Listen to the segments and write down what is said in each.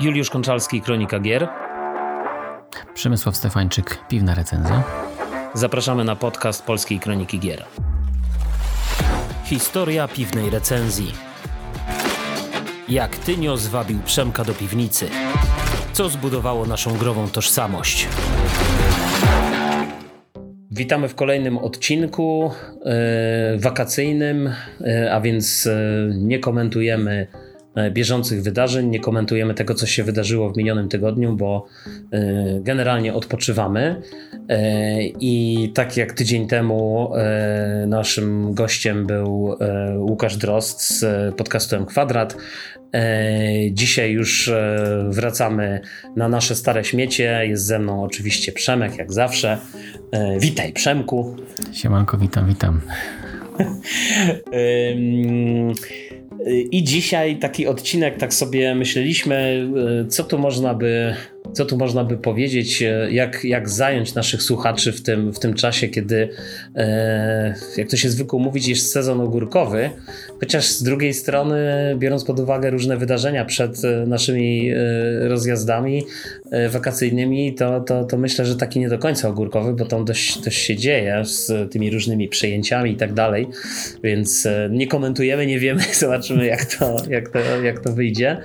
Juliusz Konczalski, Kronika Gier. Przemysław Stefańczyk, Piwna Recenzja. Zapraszamy na podcast Polskiej Kroniki Gier. Historia piwnej recenzji. Jak Tynio zwabił Przemka do piwnicy. Co zbudowało naszą grową tożsamość. Witamy w kolejnym odcinku e, wakacyjnym, e, a więc e, nie komentujemy bieżących wydarzeń, nie komentujemy tego, co się wydarzyło w minionym tygodniu, bo e, generalnie odpoczywamy. E, I tak jak tydzień temu naszym gościem był Łukasz Drost z podcastem Kwadrat, Dzisiaj już wracamy na nasze stare śmiecie. Jest ze mną oczywiście Przemek, jak zawsze. Witaj, Przemku. Siemanko, witam, witam. I dzisiaj taki odcinek, tak sobie myśleliśmy, e, co tu można by co tu można by powiedzieć, e, jak, jak zająć naszych słuchaczy w tym, w tym czasie, kiedy, e, jak to się zwykło mówić, jest sezon ogórkowy, chociaż z drugiej strony, biorąc pod uwagę różne wydarzenia przed e, naszymi e, rozjazdami wakacyjnymi, to, to, to myślę, że taki nie do końca ogórkowy, bo tam dość, dość się dzieje z tymi różnymi przejęciami i tak dalej, więc nie komentujemy, nie wiemy, zobaczymy jak to, jak to, jak to wyjdzie.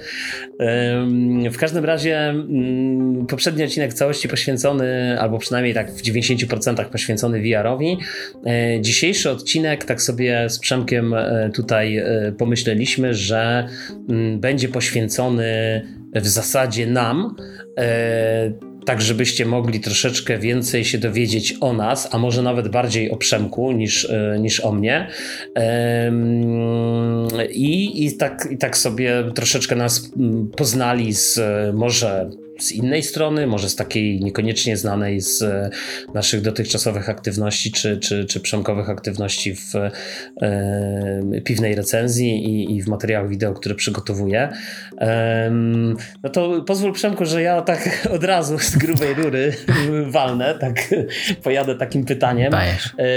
W każdym razie mm, poprzedni odcinek w całości poświęcony, albo przynajmniej tak w 90% poświęcony VR-owi. E, dzisiejszy odcinek, tak sobie z Przemkiem e, tutaj e, pomyśleliśmy, że mm, będzie poświęcony w zasadzie nam tak żebyście mogli troszeczkę więcej się dowiedzieć o nas, a może nawet bardziej o Przemku niż, niż o mnie. I, i, tak, I tak sobie troszeczkę nas mm, poznali z może z innej strony, może z takiej niekoniecznie znanej z e, naszych dotychczasowych aktywności czy, czy, czy przemkowych aktywności w e, piwnej recenzji i, i w materiałach wideo, które przygotowuję. E, no to pozwól Przemku, że ja tak od razu z grubej rury walnę, tak pojadę takim pytaniem. E,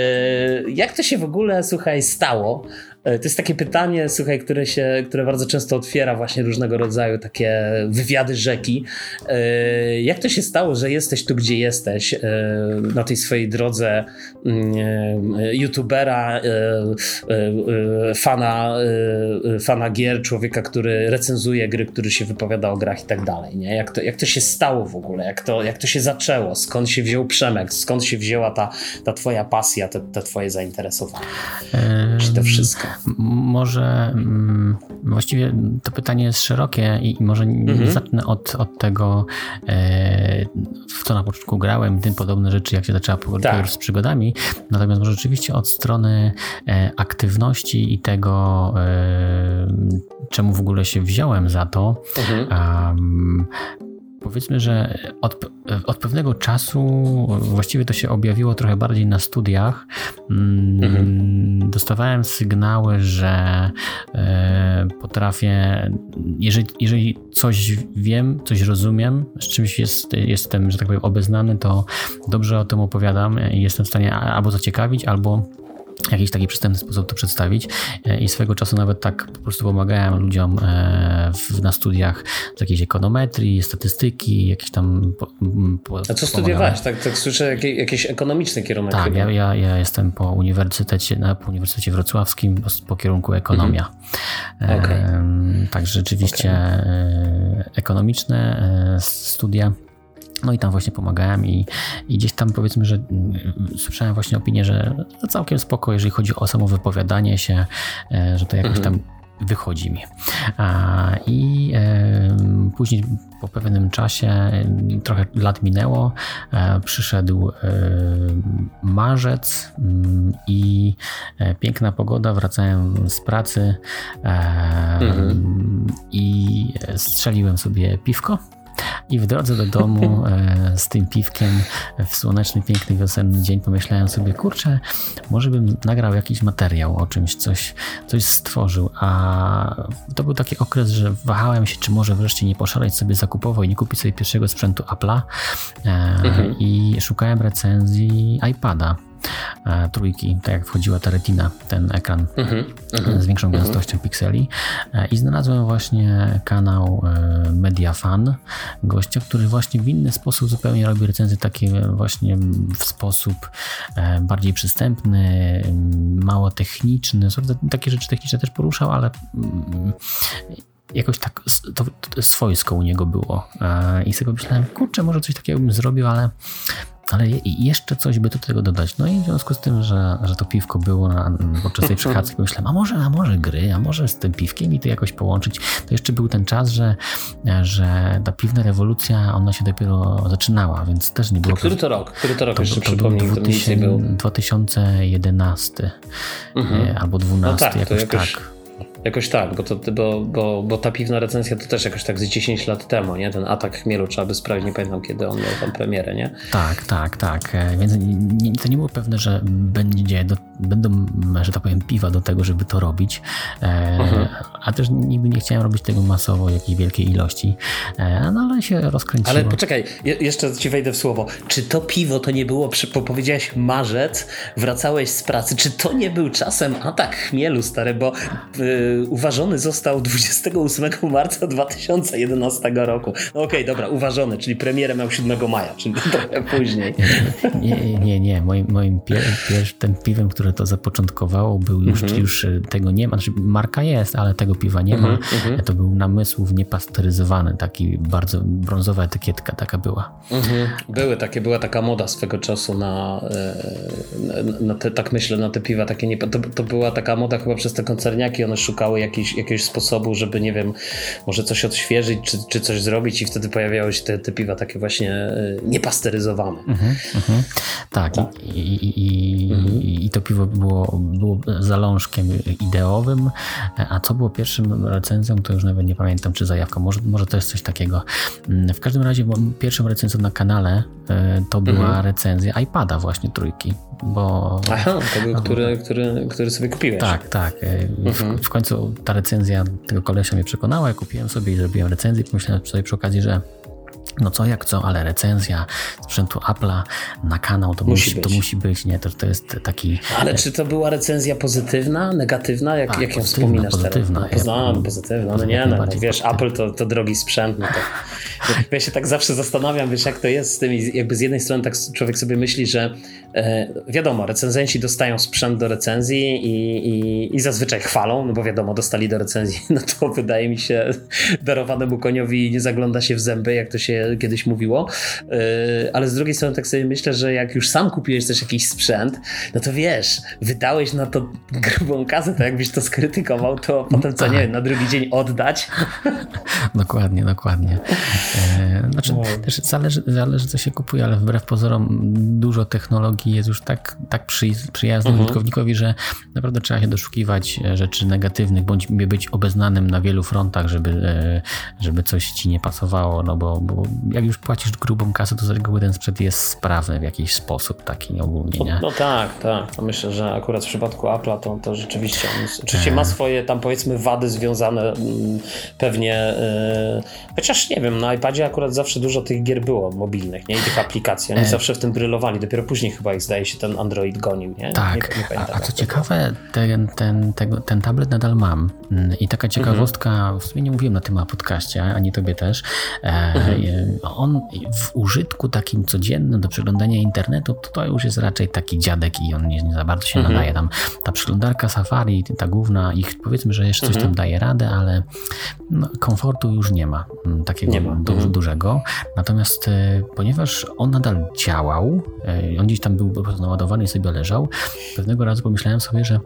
jak to się w ogóle, słuchaj, stało, to jest takie pytanie, słuchaj, które się, które bardzo często otwiera właśnie różnego rodzaju takie wywiady rzeki. E, jak to się stało, że jesteś tu, gdzie jesteś, e, na tej swojej drodze mm, youtubera, fana, fana gier, człowieka, który recenzuje gry, który się wypowiada o grach i tak dalej, nie? Jak to, jak to się stało w ogóle? Jak to, jak to się zaczęło? Skąd się wziął Przemek? Skąd się wzięła ta, ta twoja pasja, te, te twoje zainteresowanie? Czy to wszystko? Może mm, właściwie to pytanie jest szerokie i może mhm. zacznę od, od tego, e, w co na początku grałem, tym podobne rzeczy, jak się zaczęła tak. z przygodami. Natomiast może rzeczywiście od strony e, aktywności i tego, e, czemu w ogóle się wziąłem za to. Mhm powiedzmy, że od, od, pewnego czasu właściwie to się objawiło trochę bardziej na studiach. Mm, mhm. Dostawałem sygnały, że e, potrafię, jeżeli, jeżeli coś wiem, coś rozumiem, z czymś jest, jestem, że tak powiem, obeznany, to dobrze o tym opowiadam i jestem w stanie albo zaciekawić, albo jakiś taki przystępny sposób to przedstawić e, i swego czasu nawet tak po prostu pomagałem ludziom e, w, na studiach z jakiejś ekonometrii, statystyki, jakieś tam... Po, po, A co studiowałeś? Tak, tak słyszę, jakiś, jakiś ekonomiczny kierunek. Tak, ja, ja, ja, jestem po uniwersytecie, na, po Uniwersytecie Wrocławskim po, po kierunku ekonomia. Mhm. Okay. E, także rzeczywiście okay. ekonomiczne studia no i tam właśnie pomagałem i, i gdzieś tam powiedzmy, że mm, słyszałem właśnie opinię, że całkiem spoko, jeżeli chodzi o samo wypowiadanie się, e, że to jakoś mhm. tam wychodzi mi. I później po pewnym czasie, trochę lat minęło, e, przyszedł marzec mm, i e, piękna pogoda, wracałem z pracy mhm. i strzeliłem sobie piwko i w drodze do domu e, z tym piwkiem w słoneczny, piękny, wiosenny dzień pomyślałem sobie, kurczę, może bym nagrał jakiś materiał o czymś, coś, coś stworzył. A to był taki okres, że wahałem się, czy może wreszcie nie poszaleć sobie zakupowo i nie kupić sobie pierwszego sprzętu Apple'a. E, mhm. I szukałem recenzji iPada trójki, tak jak wchodziła ta retina, ten ekran mm-hmm, z większą mm-hmm. gęstością pikseli i znalazłem właśnie kanał Media Fan, gościa, który właśnie w inny sposób zupełnie robi recenzje takie właśnie w sposób e, bardziej przystępny, mało techniczny. Takie rzeczy techniczne też poruszał, ale mm, jakoś tak to, to swojsko u niego było. E, I sobie myślałem, kurczę, może coś takiego bym zrobił, ale ale jeszcze coś by do tego dodać. No i w związku z tym, że, że to piwko było na, podczas tej przechadzki, myślałem, a może, a może gry, a może z tym piwkiem i to jakoś połączyć. To jeszcze był ten czas, że, że ta piwna rewolucja, ona się dopiero zaczynała, więc też nie było... Który to rok? Który to rok? To, jeszcze to przypomnij, był 2000, był. 2011 mhm. albo 2012, no tak, jakoś, jakoś tak. Jakoś tak, bo, to, bo, bo, bo ta piwna recenzja to też jakoś tak z 10 lat temu, nie? Ten atak chmielu trzeba by sprawdzić, nie pamiętam kiedy on miał tam premierę, nie? Tak, tak, tak. E, więc nie, to nie było pewne, że będzie, do, będą, że tak powiem, piwa do tego, żeby to robić. E, mhm. A też nigdy nie chciałem robić tego masowo, jakiej wielkiej ilości. E, no ale się rozkręciło. Ale poczekaj, jeszcze ci wejdę w słowo. Czy to piwo to nie było, bo powiedziałeś marzec, wracałeś z pracy, czy to nie był czasem atak chmielu, stary, bo... Yy, uważony został 28 marca 2011 roku. No okej, okay, dobra, uważony, czyli premierę miał 7 maja, czyli trochę później. Nie, nie, nie. Moim, moim pier, pier, ten piwem, które to zapoczątkowało, był już, mm -hmm. już e, tego nie ma. Znaczy, marka jest, ale tego piwa nie ma. Mm -hmm. To był namysłów niepasteryzowany, taki bardzo brązowa etykietka taka była. Mm -hmm. Były takie, była taka moda swego czasu na, e, na, na te, tak myślę, na te piwa takie nie, to, to była taka moda chyba przez te koncerniaki, one szukały szukały jakiś, jakiegoś sposobu, żeby, nie wiem, może coś odświeżyć, czy, czy coś zrobić i wtedy pojawiały się te, te piwa takie właśnie e, niepasteryzowane. Mhm, mhm. Tak, tak. I, i, mhm. i, to piwo było, było zalążkiem ideowym, a co było pierwszym recenzją, to już nawet nie pamiętam, czy zajawką, może, może to jest coś takiego. Mm, w każdym razie pierwszą recenzją na kanale e, to była mhm. recenzja iPada właśnie trójki, bo... Aha, to był, który, który, który sobie kupiłeś. Tak, tak. E, w, mhm. w końcu ta recenzja tego kolesia mnie przekonała, ja kupiłem sobie i zrobiłem recenzję. Pomyślałem sobie przy okazji, że no co jak co, ale recenzja sprzętu Apple'a na kanał to musi, musi to musi być, nie? To, to jest taki... Ale czy to była recenzja pozytywna, negatywna? Jak, tak, jak ją wspominasz pozytywna, teraz? No, no, pozytywna, no nie, no, no wiesz, Apple to, to drogi sprzęt, no to... Ja się tak zawsze zastanawiam, wiesz, jak to jest z tym jakby z jednej strony tak człowiek sobie myśli, że e, wiadomo, recenzenci dostają sprzęt do recenzji i, i, i zazwyczaj chwalą, no bo wiadomo, dostali do recenzji, no to wydaje mi się darowanemu koniowi nie zagląda się w zęby, jak to się kiedyś mówiło, yy, ale z drugiej strony tak sobie myślę, że jak już sam kupiłeś też jakiś sprzęt, no to wiesz, wydałeś na to grubą kasę, to jakbyś to skrytykował, to potem co, nie wiem, na drugi dzień oddać. dokładnie, dokładnie. E, znaczy, no. też zależy, zależy co się kupuje, ale wbrew pozorom dużo technologii jest już tak, tak przy, przyjaznym mhm. użytkownikowi, że naprawdę trzeba się doszukiwać rzeczy negatywnych, bądź być obeznanym na wielu frontach, żeby, e, żeby coś ci nie pasowało, no bo, bo jak już płacisz grubą kasę, to z reguły ten sprzęt jest sprawny w jakiś sposób, taki ogólnie, nie? No, no tak, tak. To myślę, że akurat w przypadku Apple'a to, to rzeczywiście on oczywiście ma swoje tam powiedzmy wady związane mm, pewnie, yy, chociaż nie wiem, na iPadzie akurat zawsze dużo tych gier było mobilnych, nie? I tych aplikacji. Oni e... zawsze w tym brylowali. Dopiero później chyba ich zdaje się ten Android gonił, nie? Tak. Nie, nie a, a co ciekawe, ten, ten, ten, ten tablet nadal mam. Mm, I taka ciekawostka, mhm. w sumie nie mówiłem na tym podcaście, ani tobie też. E, mhm on w użytku takim codziennym do przeglądania internetu, to, to już jest raczej taki dziadek i on nie, nie za bardzo się mhm. nadaje. Tam ta przeglądarka Safari, ta główna, ich powiedzmy, że jeszcze coś mhm. tam daje radę, ale no, komfortu już nie ma mm, takiego nie ma. Du mhm. dużego. Natomiast e, ponieważ on nadal działał, e, on gdzieś tam był po prostu naładowany i sobie leżał, pewnego razu pomyślałem sobie, że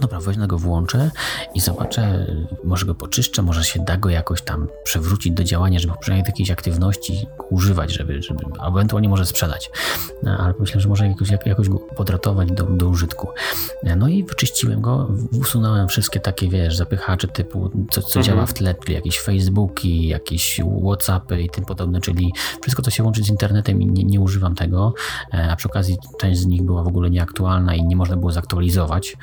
Dobra, wezmę go włączę i zobaczę, może go poczyszczę, może się da go jakoś tam przewrócić do działania, żeby przynajmniej do jakiejś aktywności używać, żeby, żeby ewentualnie może sprzedać. No, ale myślę, że może jakoś, jakoś go podratować do, do użytku. No i wyczyściłem go, usunąłem wszystkie takie, wiesz, zapychacze typu, co, co mhm. działa w tle, czyli jakieś Facebooki, jakieś Whatsappy i tym podobne, czyli wszystko, co się łączy z internetem i nie, nie używam tego, e, a przy okazji część z nich była w ogóle nieaktualna i nie można było zaktualizować.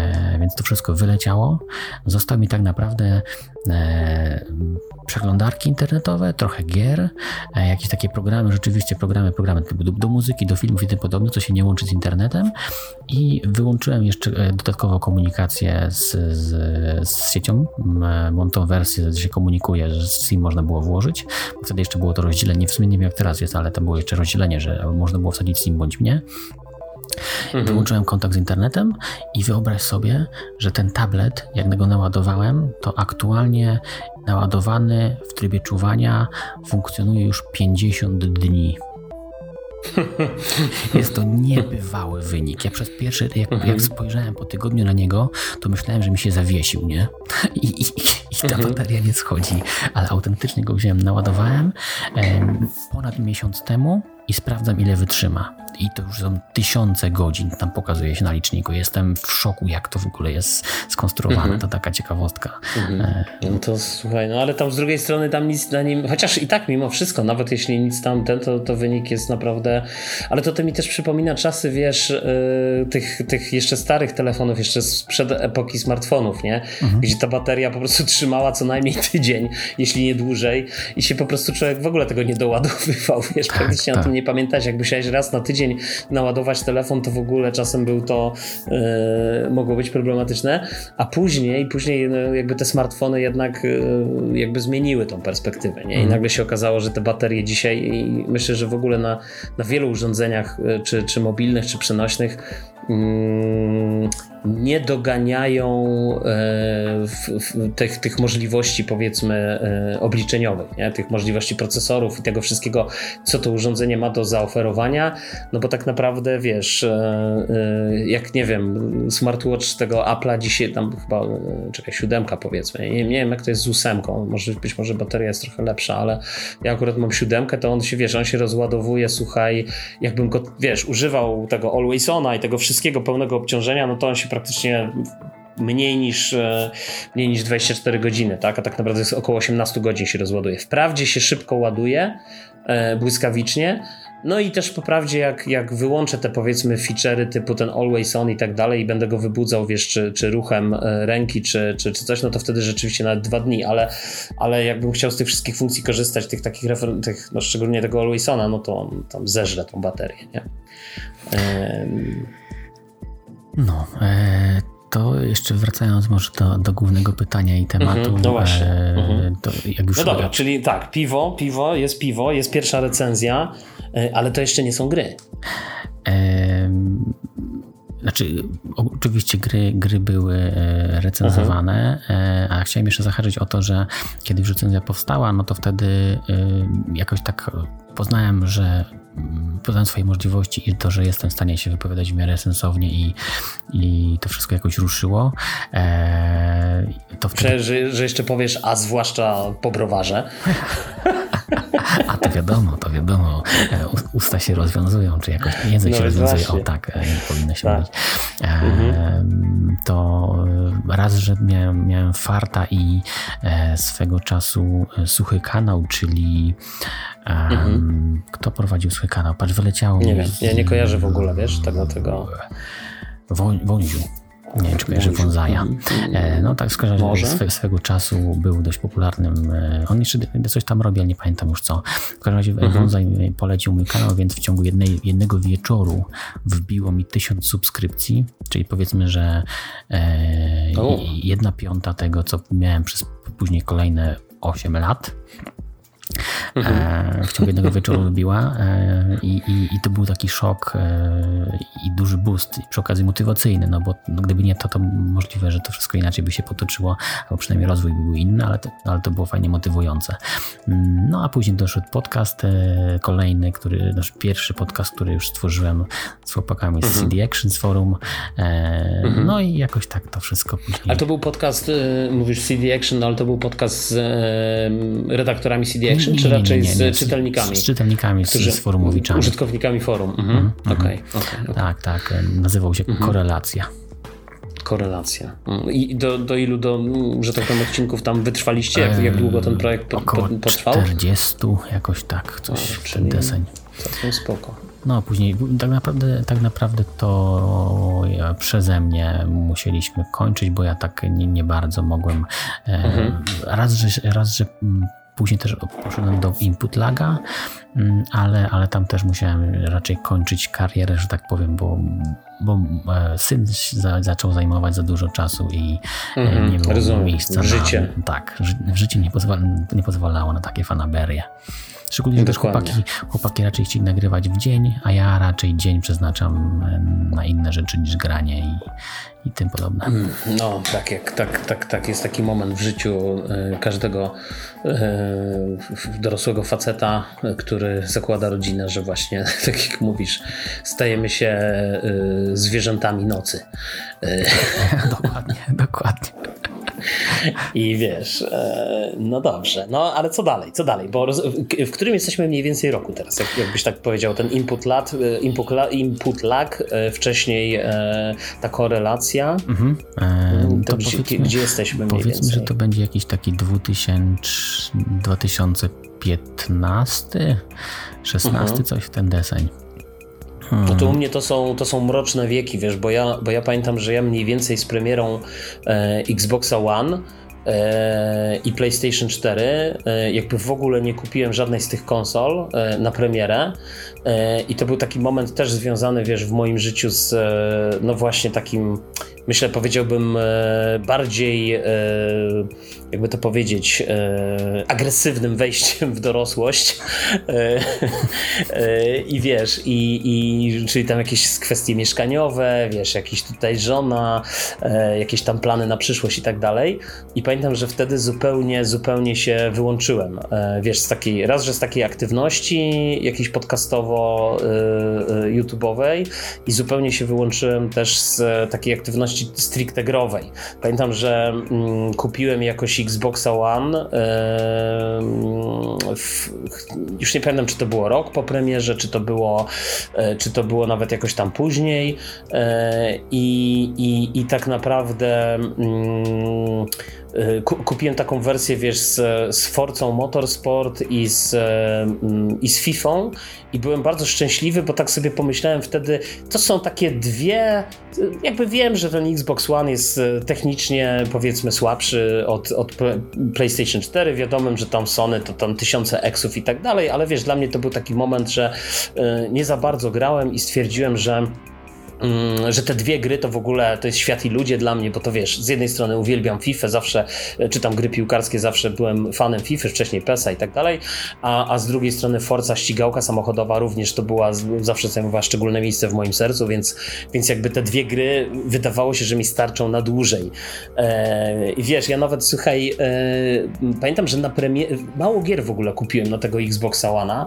E, więc to wszystko wyleciało. Został mi tak naprawdę e, przeglądarki internetowe, trochę gier, e, jakieś takie programy, rzeczywiście programy, programy do, do, muzyki, do filmów i tym podobne, co się nie łączy z internetem i wyłączyłem jeszcze dodatkowo komunikację z, z, z siecią. Mam tą wersję, że się komunikuje, że SIM można było włożyć. Wtedy jeszcze było to rozdzielenie, w sumie nie wiem jak teraz jest, ale to było jeszcze rozdzielenie, że można było wsadzić SIM bądź mnie. Mhm. Wyłączyłem kontakt z internetem i wyobraź sobie, że ten tablet, jak go naładowałem, to aktualnie naładowany w trybie czuwania funkcjonuje już 50 dni. Jest to niebywały wynik. Ja przez pierwszy, jak, jak mhm. spojrzałem po tygodniu na niego, to myślałem, że mi się zawiesił, nie? I, i, i ta mhm. bateria nie schodzi, ale autentycznie go wziąłem, naładowałem ponad miesiąc temu i sprawdzam, ile wytrzyma. I to już są tysiące godzin, tam pokazuje się na liczniku. Jestem w szoku, jak to w ogóle jest skonstruowane. Mhm. To taka ciekawostka. Mhm. E, no to słuchaj, no ale tam z drugiej strony tam nic na nim, chociaż i tak mimo wszystko, nawet jeśli nic tam ten, to, to wynik jest naprawdę, ale to, to mi też przypomina czasy, wiesz, yy, tych, tych jeszcze starych telefonów, jeszcze sprzed epoki smartfonów, nie? Mhm. Gdzie ta bateria po prostu trzymała co najmniej tydzień, jeśli nie dłużej i się po prostu człowiek w ogóle tego nie doładowywał, wiesz, tak, praktycznie tak. na tym nie pamiętać, jak musiałeś raz na tydzień naładować telefon, to w ogóle czasem był to, yy, mogło być problematyczne, a później, później no, jakby te smartfony jednak yy, jakby zmieniły tą perspektywę, nie? I mhm. nagle się okazało, że te baterie dzisiaj i myślę, że w ogóle na, na wielu urządzeniach, yy, czy, czy mobilnych, czy przenośnych, mm, nie doganiają e, tych, tych możliwości, powiedzmy, e, obliczeniowych, nie? tych możliwości procesorów i tego wszystkiego, co to urządzenie ma do zaoferowania. No bo tak naprawdę wiesz, e, jak nie wiem, smartwatch tego Apple'a dzisiaj, tam chyba, czekaj, siódemka powiedzmy, nie, nie wiem jak to jest z ósemką, może, być może bateria jest trochę lepsza, ale ja akurat mam siódemkę, to on się, wiesz, on się rozładowuje, słuchaj, jakbym go, wiesz, używał tego Always Ona i tego wszystkiego pełnego obciążenia, no to on się praktycznie mniej niż, e, mniej niż 24 godziny, tak? a tak naprawdę jest około 18 godzin się rozładuje. Wprawdzie się szybko ładuje, e, błyskawicznie, no i też po prawdzie, jak, jak wyłączę te powiedzmy feature'y typu ten always on i tak dalej i będę go wybudzał, wiesz, czy, czy ruchem e, ręki, czy, czy, czy coś, no to wtedy rzeczywiście nawet dwa dni, ale, ale jakbym chciał z tych wszystkich funkcji korzystać, tych takich refer- tych, no szczególnie tego always ona, no to tam zeżrę tą baterię, nie? No, e, to jeszcze wracając może do, do głównego pytania i tematu. Mhm, no właśnie. E, mhm. jak już no dobra, czyli tak, piwo, piwo, jest piwo, jest pierwsza recenzja, e, ale to jeszcze nie są gry. E, znaczy, oczywiście gry, gry były e, recenzowane, mhm. a chciałem jeszcze zahaczyć o to, że kiedy już recenzja powstała, no to wtedy jakoś tak poznałem, że poznałem swoje możliwości i to, że jestem w stanie się wypowiadać w miarę sensownie i, i to wszystko jakoś ruszyło. Eee, to wtedy... że, że jeszcze powiesz, a zwłaszcza po browarze. A to wiadomo, to wiadomo. E, usta się rozwiązują, czy jakoś język no się rozwiązuje. Właśnie. O tak, e, powinno się tak. mówić. E, mhm. To raz, że miałem, miałem farta i swego czasu suchy kanał, czyli mhm. kto prowadził swój kanał? Patrz, wyleciało nie. Wiem, ja nie kojarzę w ogóle, wiesz, tego. tego... Wąziu. Nie wiem, czy kojarzy Bonzaja. E, no tak, skojarzę, że swe, swego czasu był dość popularnym. E, on jeszcze coś tam robi, ale nie pamiętam już co. W każdym razie mhm. Bonzaj polecił mój kanał, więc w ciągu jednej, jednego wieczoru wbiło mi tysiąc subskrypcji, czyli powiedzmy, że e, jedna piąta tego, co miałem przez później kolejne 8 lat. Mhm. E, w ciągu jednego wieczoru wybiła e, i, i, i, to był taki szok e, i duży boost, przy okazji motywacyjny, no bo no, gdyby nie to, to możliwe, że to wszystko inaczej by się potoczyło, albo przynajmniej rozwój by był inny, ale to, ale to było fajnie motywujące. No a później doszedł podcast kolejny, który, nasz pierwszy podcast, który już stworzyłem z chłopakami z mhm. CD Actions Forum. Mhm. No i jakoś tak to wszystko później. Ale to był podcast, mówisz CD Action, no ale to był podcast z redaktorami CD Action Action, czy raczej nie, nie, nie, z czytelnikami? Z, czytelnikami, którzy, z forumowiczami. Użytkownikami forum. Mhm. Mhm. Okay, okay, okay. Tak, tak. Nazywał się mhm. Korelacja. Korelacja. Mm, I do, do ilu, do, mm, że tak powiem, odcinków tam wytrwaliście? Jak, jak długo ten projekt po, po, potrwał? 40, jakoś tak, coś, o, ten deseń. Całkiem spoko. No, później tak naprawdę, tak naprawdę to przeze mnie musieliśmy kończyć, bo ja tak nie, nie bardzo mogłem. E, mhm. Raz, że, raz, że mm, później też poszedłem do Input Laga, ale, ale tam też musiałem raczej kończyć karierę, że tak powiem, bo, bo e, syn za, zaczął zajmować za dużo czasu i mm, nie było rozumiem. miejsca. Życie. Na, tak, życie nie, pozwala, nie pozwalało na takie fanaberie. Szczególnie, że chłopaki, chłopaki raczej chcieli nagrywać w dzień, a ja raczej dzień przeznaczam e, na inne rzeczy niż granie i, i tym podobne. Mm, no, tak, jak, tak, tak, tak jest taki moment w życiu e, każdego e, dorosłego faceta, który zakłada rodzinę, że właśnie, tak jak mówisz, stajemy się zwierzętami nocy. dokładnie, dokładnie. I wiesz, e, no dobrze, no ale co dalej, co dalej, bo w którym jesteśmy mniej więcej roku teraz, jak, jakbyś tak powiedział, ten input lat, e, input, input lag, e, wcześniej ta korelacja, mhm. Mm, to, to gdzie, gdzie, jesteśmy mniej powiedzmy, więcej? że to będzie jakiś taki 2000, 2015, 16, mhm. coś w ten deseń. No to u mnie to są, to są mroczne wieki, wiesz, bo ja, bo ja pamiętam, że ja mniej więcej z premierą e, Xboxa One e, i PlayStation 4 e, jakby w ogóle nie kupiłem żadnej z tych konsol e, na premierę i to był taki moment też związany, wiesz, w moim życiu z e, no właśnie takim myślę, powiedziałbym, e, bardziej, e, jakby to powiedzieć, e, agresywnym wejściem w dorosłość. I wiesz, i, i czyli tam jakieś kwestie mieszkaniowe, wiesz, jakiś tutaj żona, jakieś tam plany na przyszłość i tak dalej. I pamiętam, że wtedy zupełnie, zupełnie się wyłączyłem. Wiesz, z takiej, raz, że z takiej aktywności jakiejś podcastowo-YouTube'owej i zupełnie się wyłączyłem też z takiej aktywności stricte growej. Pamiętam, że mm, kupiłem jakoś Xboxa One. Yy, w, już nie pamiętam, czy to było rok po premierze, czy to było, czy to było nawet jakoś tam później. I, i, I tak naprawdę. Mm, Y, kupiłem taką wersję, wiesz, z, z Forcą Motorsport i z, mm, i z FIFA i byłem bardzo szczęśliwy, bo tak sobie pomyślałem wtedy, to są takie dwie, jakby wiem, że ten Xbox One jest e, technicznie powiedzmy słabszy od, od PlayStation 4, wiadomym, że tam Sony to tam tysiące eksów i tak dalej, ale wiesz, dla mnie to był taki moment, że e, nie za bardzo grałem i stwierdziłem, że że te dwie gry to w ogóle to jest świat i ludzie dla mnie, bo to wiesz, z jednej strony uwielbiam FIFA, zawsze e, czytam gry piłkarskie, zawsze byłem fanem FIFA, wcześniej PESA i tak dalej, a, a z drugiej strony Forza ścigałka samochodowa również to była, zawsze zajmowała szczególne miejsce w moim sercu, więc, więc jakby te dwie gry wydawało się, że mi starczą na dłużej. E, I wiesz, ja nawet, słuchaj, e, pamiętam, że na premierze, mało gier w ogóle kupiłem na tego Xboxa One'a.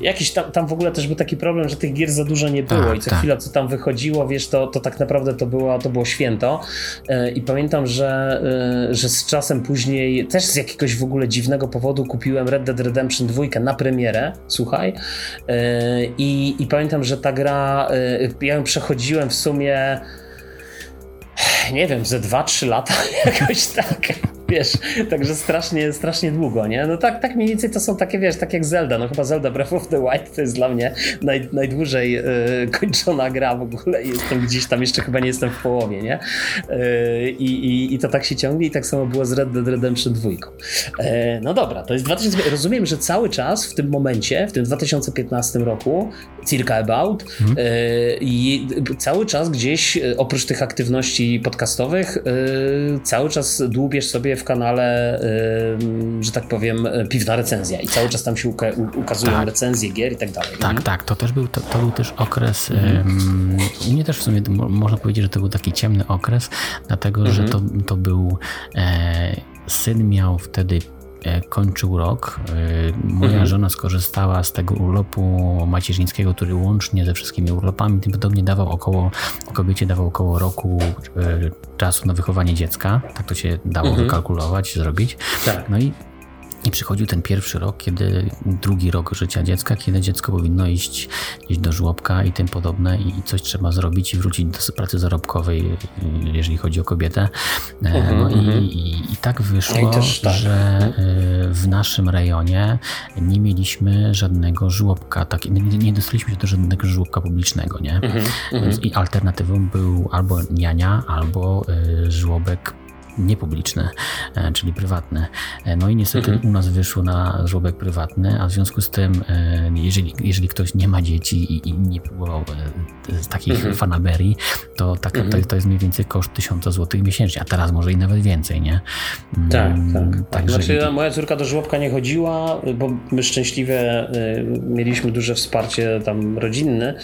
Jakiś tam, tam w ogóle też był taki problem, że tych gier za dużo nie było tak, i co tak. chwilę co tam wychodziło, wiesz, to, to tak naprawdę to było, to było święto. E, I pamiętam, że, e, że z czasem później, też z jakiegoś w ogóle dziwnego powodu, kupiłem Red Dead Redemption 2 na premierę, słuchaj. E, I, i pamiętam, że ta gra, ja ją przechodziłem w sumie nie wiem, ze 2-3 lata, jakoś tak wiesz, także strasznie, strasznie długo, nie? No tak, tak mniej więcej to są takie, wiesz, tak jak Zelda, no chyba Zelda Breath of the Wild to jest dla mnie naj, najdłużej y, kończona gra w ogóle jestem gdzieś tam, jeszcze chyba nie jestem w połowie, nie? Y, i, i, to tak się ciągnie i tak samo było z Red Dead Redemption 2. Y, no dobra, to jest 2000, rozumiem, że cały czas w tym momencie, w tym 2015 roku, circa about, mhm. i cały czas gdzieś, oprócz tych aktywności podcastowych, cały czas dłubiesz sobie w kanale, że tak powiem, piwna recenzja i cały czas tam się uka ukazują tak. recenzje gier i tak dalej. Tak, mhm. tak, to też był, to, to był też okres, mhm. u mnie też w sumie można powiedzieć, że to był taki ciemny okres, dlatego, mhm. że to, to był, e, syn miał wtedy kończył rok. E, moja mhm. żona skorzystała z tego urlopu macierzyńskiego, który łącznie ze wszystkimi urlopami tym podobnie dawał około, kobiecie dawał około roku e, czasu na wychowanie dziecka. Tak to się dało mhm. wykalkulować, zrobić. Tak. No i I przychodził ten pierwszy rok, kiedy drugi rok życia dziecka, kiedy dziecko powinno iść gdzieś do żłobka i tym podobne i coś trzeba zrobić i wrócić do pracy zarobkowej, jeżeli chodzi o kobietę. Uh-huh, no uh-huh. I, i, i, tak wyszło, też, tak. że e, w naszym rejonie nie mieliśmy żadnego żłobka, tak, nie, nie dostaliśmy się do żadnego żłobka publicznego, nie? Uh-huh, I alternatywą był albo niania, albo y, żłobek niepubliczne, e, czyli prywatne. E, no i niestety mhm. u nas wyszło na żłobek prywatny, a w związku z tym, e, jeżeli, jeżeli ktoś nie ma dzieci i, i nie próbował takich mhm. fanaberii, to, tak, mhm. to, to jest mniej więcej koszt 1000 zł miesięcznie, a teraz może i nawet więcej, nie? Tak, mm, tak. tak. Znaczy, i... moja córka do żłobka nie chodziła, bo my szczęśliwie mieliśmy duże wsparcie tam rodzinne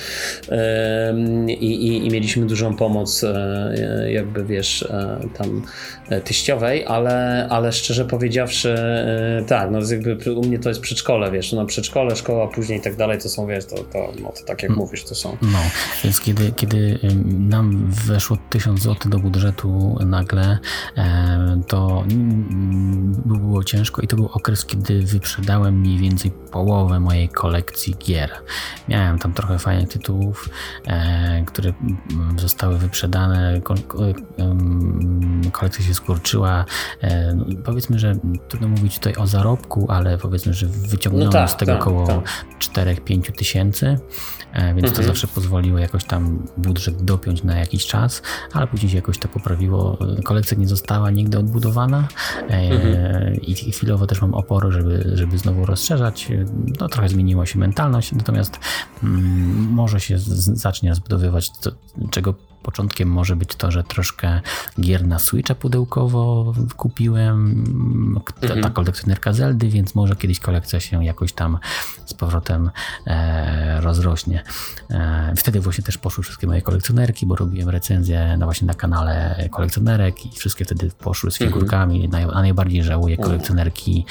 i, i, i mieliśmy dużą pomoc, jakby wiesz, tam teściowej, ale, ale szczerze powiedziawszy, e, tak, no jakby u mnie to jest przedszkole, wiesz, no przedszkole, szkoła, później i tak dalej, to są, wiesz, to, to, no, to tak jak mm. mówisz, to są. No, więc kiedy, kiedy nam weszło 1000 zł do budżetu nagle, e, to było ciężko i to był okres, kiedy wyprzedałem mniej więcej połowę mojej kolekcji gier. Miałem tam trochę fajnych tytułów, które zostały wyprzedane, kolekcja się skurczyła. E, powiedzmy, że trudno mówić tutaj o zarobku, ale powiedzmy, że wyciągnąłem no tak, z tego tak, około tak. 4-5 tysięcy, e, więc mhm. to zawsze pozwoliło jakoś tam budżet dopiąć na jakiś czas, ale później się jakoś to poprawiło. Kolekcja nie została nigdy odbudowana e, mhm. i chwilowo też mam opory, żeby, żeby znowu rozszerzać. No, trochę zmieniła się mentalność, natomiast mm, może się z, zacznie rozbudowywać, to, czego Początkiem może być to, że troszkę gier na Switcha pudełkowo kupiłem, mhm. ta kolekcjonerka Zeldy, więc może kiedyś kolekcja się jakoś tam z powrotem e, rozrośnie. E, wtedy właśnie też poszły wszystkie moje kolekcjonerki, bo robiłem recenzję na właśnie na kanale kolekcjonerek i wszystkie wtedy poszły z mhm. figurkami, mhm. a najbardziej żałuję kolekcjonerki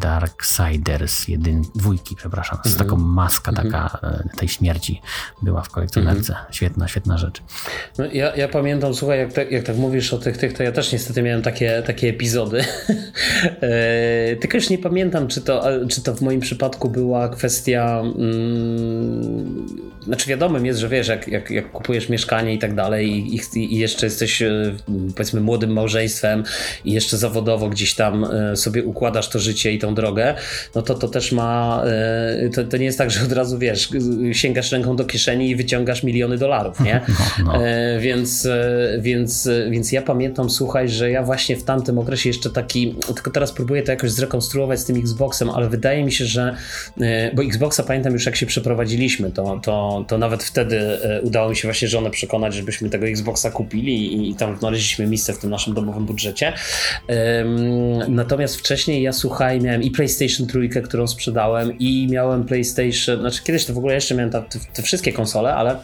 Darksiders, jedyn, dwójki, przepraszam, z mhm. taką maska mhm. taka e, tej śmierci była w kolekcjonerce. Mhm. Świetna, świetna rzecz. No, ja, ja pamiętam, słuchaj, jak, tak, jak tak mówisz o tych, tych, to ja też niestety miałem takie, takie epizody. e, tylko już nie pamiętam, czy to, czy to w moim przypadku była kwestia. Znaczy, wiadomym jest, że wiesz, jak, jak, jak kupujesz mieszkanie i tak dalej, i, i, i jeszcze jesteś, e, powiedzmy, młodym małżeństwem, i jeszcze zawodowo gdzieś tam e, sobie układasz to życie i tą drogę, no to to też ma. E, to, to nie jest tak, że od razu wiesz, sięgasz ręką do kieszeni i wyciągasz miliony dolarów, nie? No, no. Więc, więc, więc ja pamiętam, słuchaj, że ja właśnie w tamtym okresie jeszcze taki, tylko teraz próbuję to jakoś zrekonstruować z tym Xboxem, ale wydaje mi się, że bo Xboxa pamiętam już jak się przeprowadziliśmy, to, to, to nawet wtedy udało mi się właśnie żonę przekonać, żebyśmy tego Xboxa kupili i, i tam znaleźliśmy miejsce w tym naszym domowym budżecie. Natomiast wcześniej ja słuchaj, miałem i PlayStation trójkę, którą sprzedałem, i miałem PlayStation, znaczy kiedyś to w ogóle jeszcze miałem te, te wszystkie konsole, ale,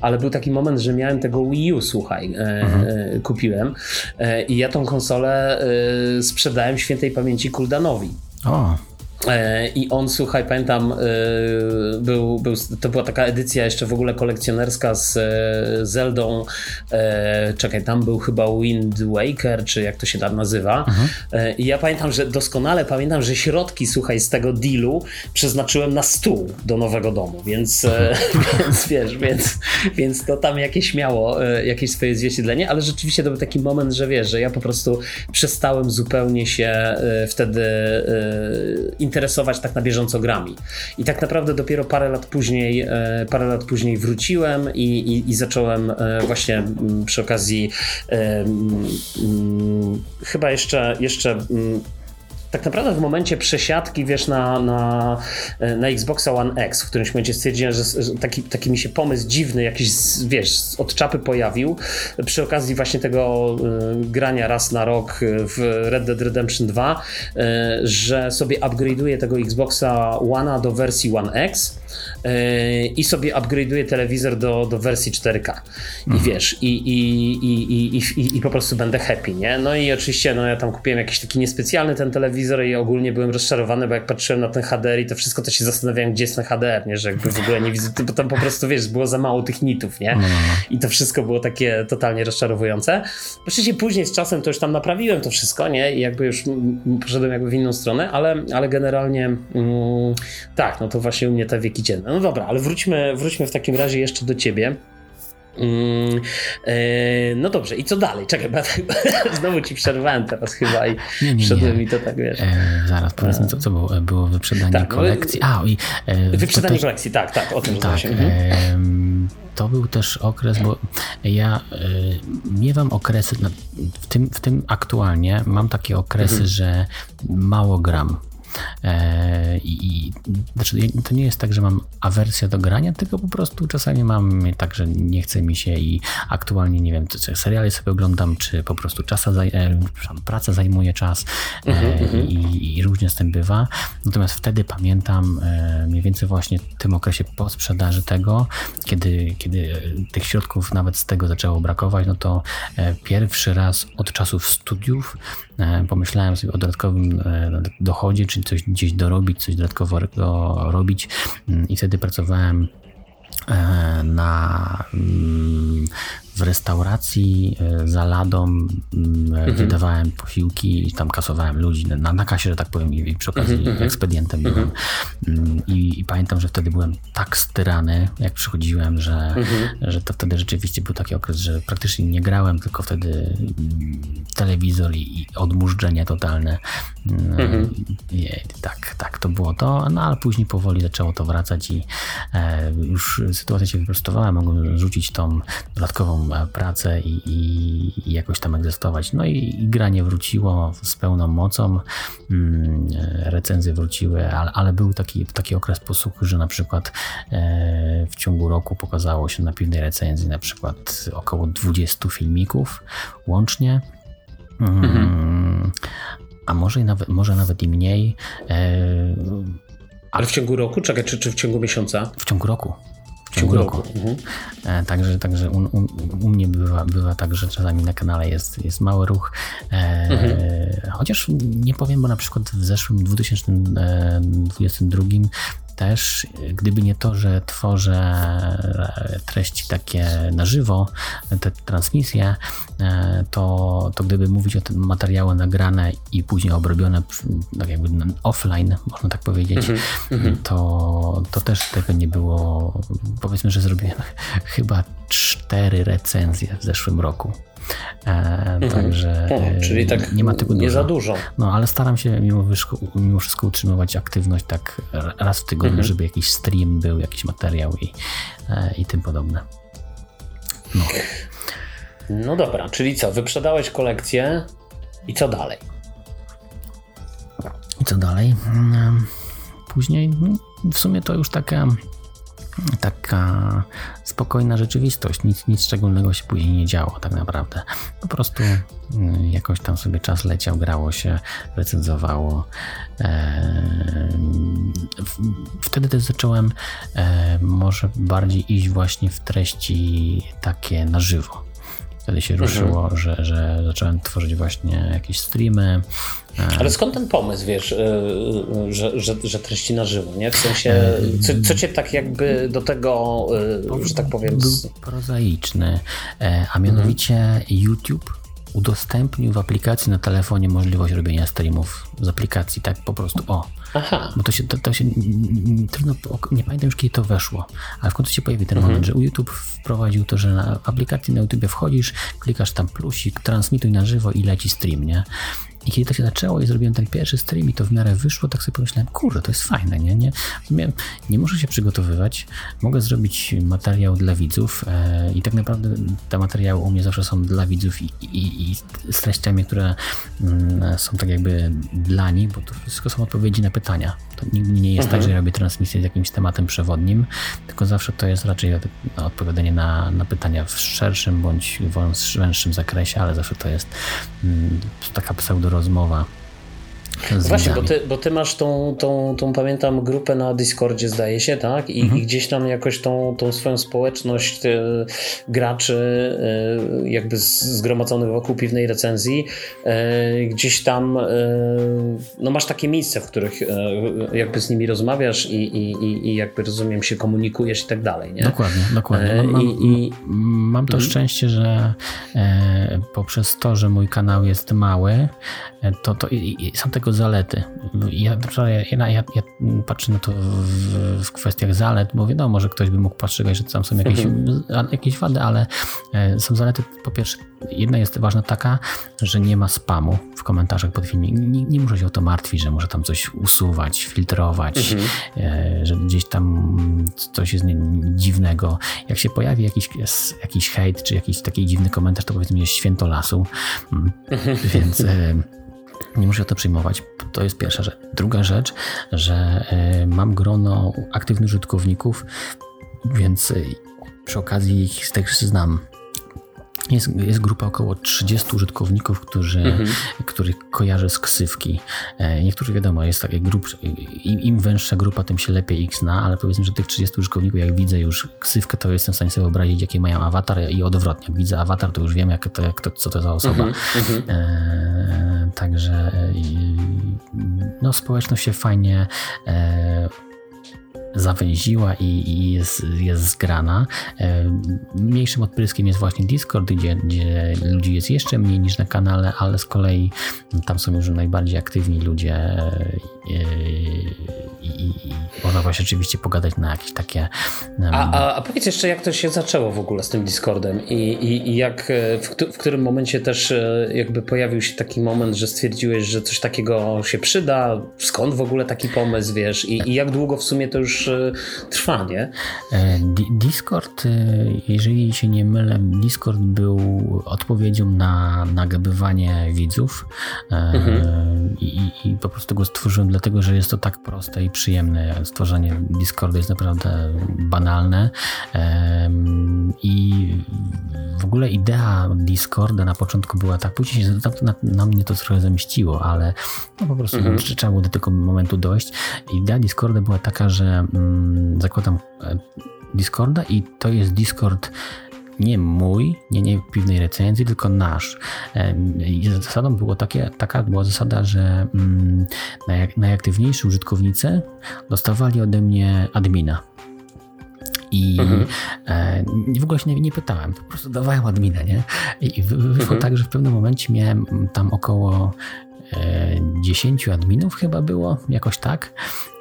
ale był taki moment, że miałem tego Wii U, słuchaj, e, mhm. e, kupiłem e, i ja tą konsolę e, sprzedałem świętej pamięci Kuldanowi. O. E, I on, słuchaj, pamiętam, e, był, był, to była taka edycja jeszcze w ogóle kolekcjonerska z e, Zeldą. Czekaj, tam był chyba Wind Waker, czy jak to się tam nazywa. Mhm. I ja pamiętam, że doskonale pamiętam, że środki, słuchaj, z tego dealu przeznaczyłem na stół do nowego domu, więc, mhm. więc wiesz, więc, więc to tam jakieś miało jakieś swoje zwierciedlenie, ale rzeczywiście to był taki moment, że wiesz, że ja po prostu przestałem zupełnie się wtedy interesować tak na bieżąco grami. I tak naprawdę dopiero parę lat później, e, parę lat później wróciłem i, i, i zacząłem e, właśnie mm, przy okazji um, chyba jeszcze, jeszcze tak naprawdę w momencie przesiadki, wiesz, na, na, na Xboxa One X, w którymś momencie stwierdziłem, że taki, taki mi się pomysł dziwny, jakiś, wiesz, od czapy pojawił, przy okazji właśnie tego y, grania raz na rok w Red Dead Redemption 2, y, że sobie upgrade'uję tego Xboxa One'a do wersji One X i sobie upgrade'uję telewizor do, do wersji 4K. I mhm. wiesz, i, i, i, i, i, i, po prostu będę happy, nie? No i oczywiście, no ja tam kupiłem jakiś taki niespecjalny ten telewizor, i ogólnie byłem rozczarowany, bo jak patrzyłem na ten HDR i to wszystko, to się zastanawiałem, gdzie jest ten HDR, nie? że jakby w ogóle nie widzę, bo tam po prostu, wiesz, było za mało tych nitów, nie? No, no, no. I to wszystko było takie totalnie rozczarowujące. Oczywiście później z czasem to już tam naprawiłem to wszystko, nie? I jakby już poszedłem jakby w inną stronę, ale, ale generalnie mm, tak, no to właśnie u mnie te wieki dzienne. No dobra, ale wróćmy, wróćmy w takim razie jeszcze do ciebie. Mm, e, no dobrze, i co dalej? Czekaj, bo znowu ci przerwałem teraz chyba i nie, nie, wszedłem mi to tak, wiesz. E, zaraz, powiedzmy, co, co było? Było wyprzedanie tak, kolekcji. A, i, e, wyprzedanie też, kolekcji, tak, tak, o tym tak. Mhm. to był też okres, bo ja e, miewam okresy, w tym, w tym aktualnie mam takie okresy, mhm. że mało gram E, I, znaczy, to nie jest tak, że mam awersję do grania, tylko po prostu czasami mam tak, że nie chce mi się i aktualnie nie wiem, czy seriale sobie oglądam, czy po prostu czasa zaj e, praca zajmuje czas e, mhm, mhm. i, i, różnie z tym bywa. Natomiast wtedy pamiętam mniej więcej właśnie w tym okresie po sprzedaży tego, kiedy, kiedy tych środków nawet z tego zaczęło brakować, no to pierwszy raz od czasów studiów pomyślałem sobie o dodatkowym dochodzie, czy coś gdzieś dorobić, coś dodatkowego robić. Mm, i wtedy pracowałem e, na mm, w restauracji e, za ladą mm, mhm. wydawałem posiłki i tam kasowałem ludzi na, na kasie, że tak powiem, i przy okazji mhm. mhm. ekspedientem byłem. Mhm. I, I, pamiętam, że wtedy byłem tak styrany, jak przychodziłem, że, mhm. że to wtedy rzeczywiście był taki okres, że praktycznie nie grałem, tylko wtedy telewizor i, i odmurzczenie totalne. Mhm. I, tak, tak, to było to, no ale później powoli zaczęło to wracać i e, już sytuacja się wyprostowała, mogłem rzucić tą dodatkową pracę i, i, i jakoś tam egzystować. No i, i granie wróciło z pełną mocą, mm, recenzje wróciły, ale, ale, był taki, taki okres posłuchu, że na przykład e, w ciągu roku pokazało się na piwnej recenzji na przykład około 20 filmików łącznie. Mm, mhm. A może nawet, może nawet i mniej. E, ale w ciągu roku? Czekaj, czy, czy w ciągu miesiąca? W ciągu roku w ciągu roku. Mhm. E, także także u, u, u, mnie bywa, bywa tak, że czasami na kanale jest, jest mały ruch. E, mhm. Chociaż nie powiem, bo na przykład w zeszłym 2022 też, gdyby nie to, że tworzę treści takie na żywo, te transmisje, e, to, to gdyby mówić o tym materiały nagrane i później obrobione tak jakby offline, można tak powiedzieć, mm -hmm. to, to też tego nie było. Powiedzmy, że zrobiłem chyba cztery recenzje w zeszłym roku. E, mhm. Także o, czyli tak nie ma tego nie dużo. za dużo. No ale staram się mimo wszystko, mimo wszystko utrzymywać aktywność tak raz w tygodniu, mhm. żeby jakiś stream był, jakiś materiał i, e, i tym podobne. No. no dobra, czyli co? Wyprzedałeś kolekcję i co dalej? I co dalej? Mm, później no, w sumie to już taka taka spokojna rzeczywistość. Nic, nic szczególnego się później nie działo tak naprawdę. Po prostu mm, jakoś tam sobie czas leciał, grało się, recenzowało. Wtedy też zacząłem e, może bardziej iść właśnie w treści takie na żywo wtedy się mhm. ruszyło, że, że zacząłem tworzyć właśnie jakieś streamy. E, Ale skąd ten pomysł, wiesz, e, e, że, że, że treści na żywo, nie? W sensie, co, co cię tak jakby do tego, że tak powiem... Był prozaiczny, a mianowicie mhm. YouTube udostępnił w aplikacji na telefonie możliwość robienia streamów z aplikacji, tak po prostu, o. Aha. Bo to się, to, to się trudno, nie pamiętam już kiedy to weszło, ale w końcu się pojawi ten mhm. moment, że YouTube wprowadził to, że na aplikacji na YouTube wchodzisz, klikasz tam plusik, transmituj na żywo i leci stream, nie? I kiedy to się zaczęło i zrobiłem ten pierwszy stream i to w miarę wyszło, tak sobie pomyślałem, kurde, to jest fajne, nie? Nie, nie muszę się przygotowywać, mogę zrobić materiał dla widzów e, i tak naprawdę te materiały u mnie zawsze są dla widzów i, i, i z treściami, które mm, są tak jakby dla nich, bo to wszystko są odpowiedzi na pytania. To nigdy nie jest tak, mhm. tak, że robię transmisję z jakimś tematem przewodnim, tylko zawsze to jest raczej odpowiadanie na, na pytania w szerszym bądź w węższym zakresie, ale zawsze to jest mm, taka pseudo rozmowa Właśnie, bo ty, bo ty masz tą, tą, tą, pamiętam, grupę na Discordzie, zdaje się, tak? I, mhm. i gdzieś tam jakoś tą, tą swoją społeczność e, graczy, e, jakby zgromadzonych wokół piwnej recenzji, e, gdzieś tam, no masz takie miejsca, w których jakby z nimi rozmawiasz i, i, i, jakby rozumiem się komunikujesz i tak dalej, nie? Dokładnie, dokładnie. E, mam, I, mam to mhm. szczęście, że poprzez to, że mój kanał jest mały, to, to i, i są tego zalety. Ja, ja, ja, ja patrzę na to w, w, kwestiach zalet, bo wiadomo, że ktoś by mógł patrzeć, że tam są jakieś, mhm. jakieś wady, ale e, są zalety, po pierwsze, jedna jest ważna taka, że nie ma spamu w komentarzach pod filmem. Nie, nie muszę się o to martwić, że muszę tam coś usuwać, filtrować, mhm. E, że gdzieś tam coś jest dziwnego. Jak się pojawi jakiś, jakiś hejt, czy jakiś taki dziwny komentarz, to powiedzmy jest święto lasu. Mm. Mhm. Więc e, nie muszę o to przyjmować. To jest pierwsza rzecz. Druga rzecz, że e, mam grono aktywnych użytkowników, więc przy okazji ich też znam. Jest, jest grupa około 30 użytkowników, którzy, mhm. których kojarzę z ksywki. E, niektórzy wiadomo, jest takie grup, im, im węższa grupa, tym się lepiej ich zna, ale powiedzmy, że tych 30 użytkowników, jak widzę już ksywkę, to jestem w stanie sobie wyobrazić, jakie mają awatar i odwrotnie. Jak widzę awatar, to już wiem, jak to, jak to, co to za osoba. Mhm. mhm. E, także e, no, społeczność się fajnie e, zawęziła i, i jest, jest zgrana. E, mniejszym odpryskiem jest właśnie Discord, gdzie, gdzie ludzi jest jeszcze mniej niż na kanale, ale z kolei tam są już najbardziej aktywni ludzie e, i, i, i można właśnie oczywiście pogadać na jakieś takie... A, a, a, powiedz jeszcze, jak to się zaczęło w ogóle z tym Discordem i, i, i jak, e, w, w, którym momencie też jakby pojawił się taki moment, że stwierdziłeś, że coś takiego się przyda, skąd w ogóle taki pomysł, wiesz, i, i jak długo w sumie to już trwa, nie? E, Discord, e, jeżeli się nie mylę, Discord był odpowiedzią na nagabywanie widzów e, mhm. i, i, po prostu go stworzyłem dlatego, że jest to tak proste i przyjemne. Stworzenie Discorda jest naprawdę banalne i w ogóle idea Discorda na początku była tak, później się na, na mnie to trochę zamieściło, ale no po prostu mhm. trzeba było do tego momentu dojść. Idea Discorda była taka, że zakładam e, Discorda i to jest Discord nie mój, nie, nie piwnej recenzji, tylko nasz. E, I zasadą było takie, taka była zasada, że mm, naj, najaktywniejsi użytkownicy dostawali ode mnie admina. I mhm. e, w ogóle się nie, nie, pytałem, po prostu dawałem admina, nie? I wyszło mhm. tak, że w pewnym momencie miałem tam około e, 10 adminów chyba było, jakoś tak.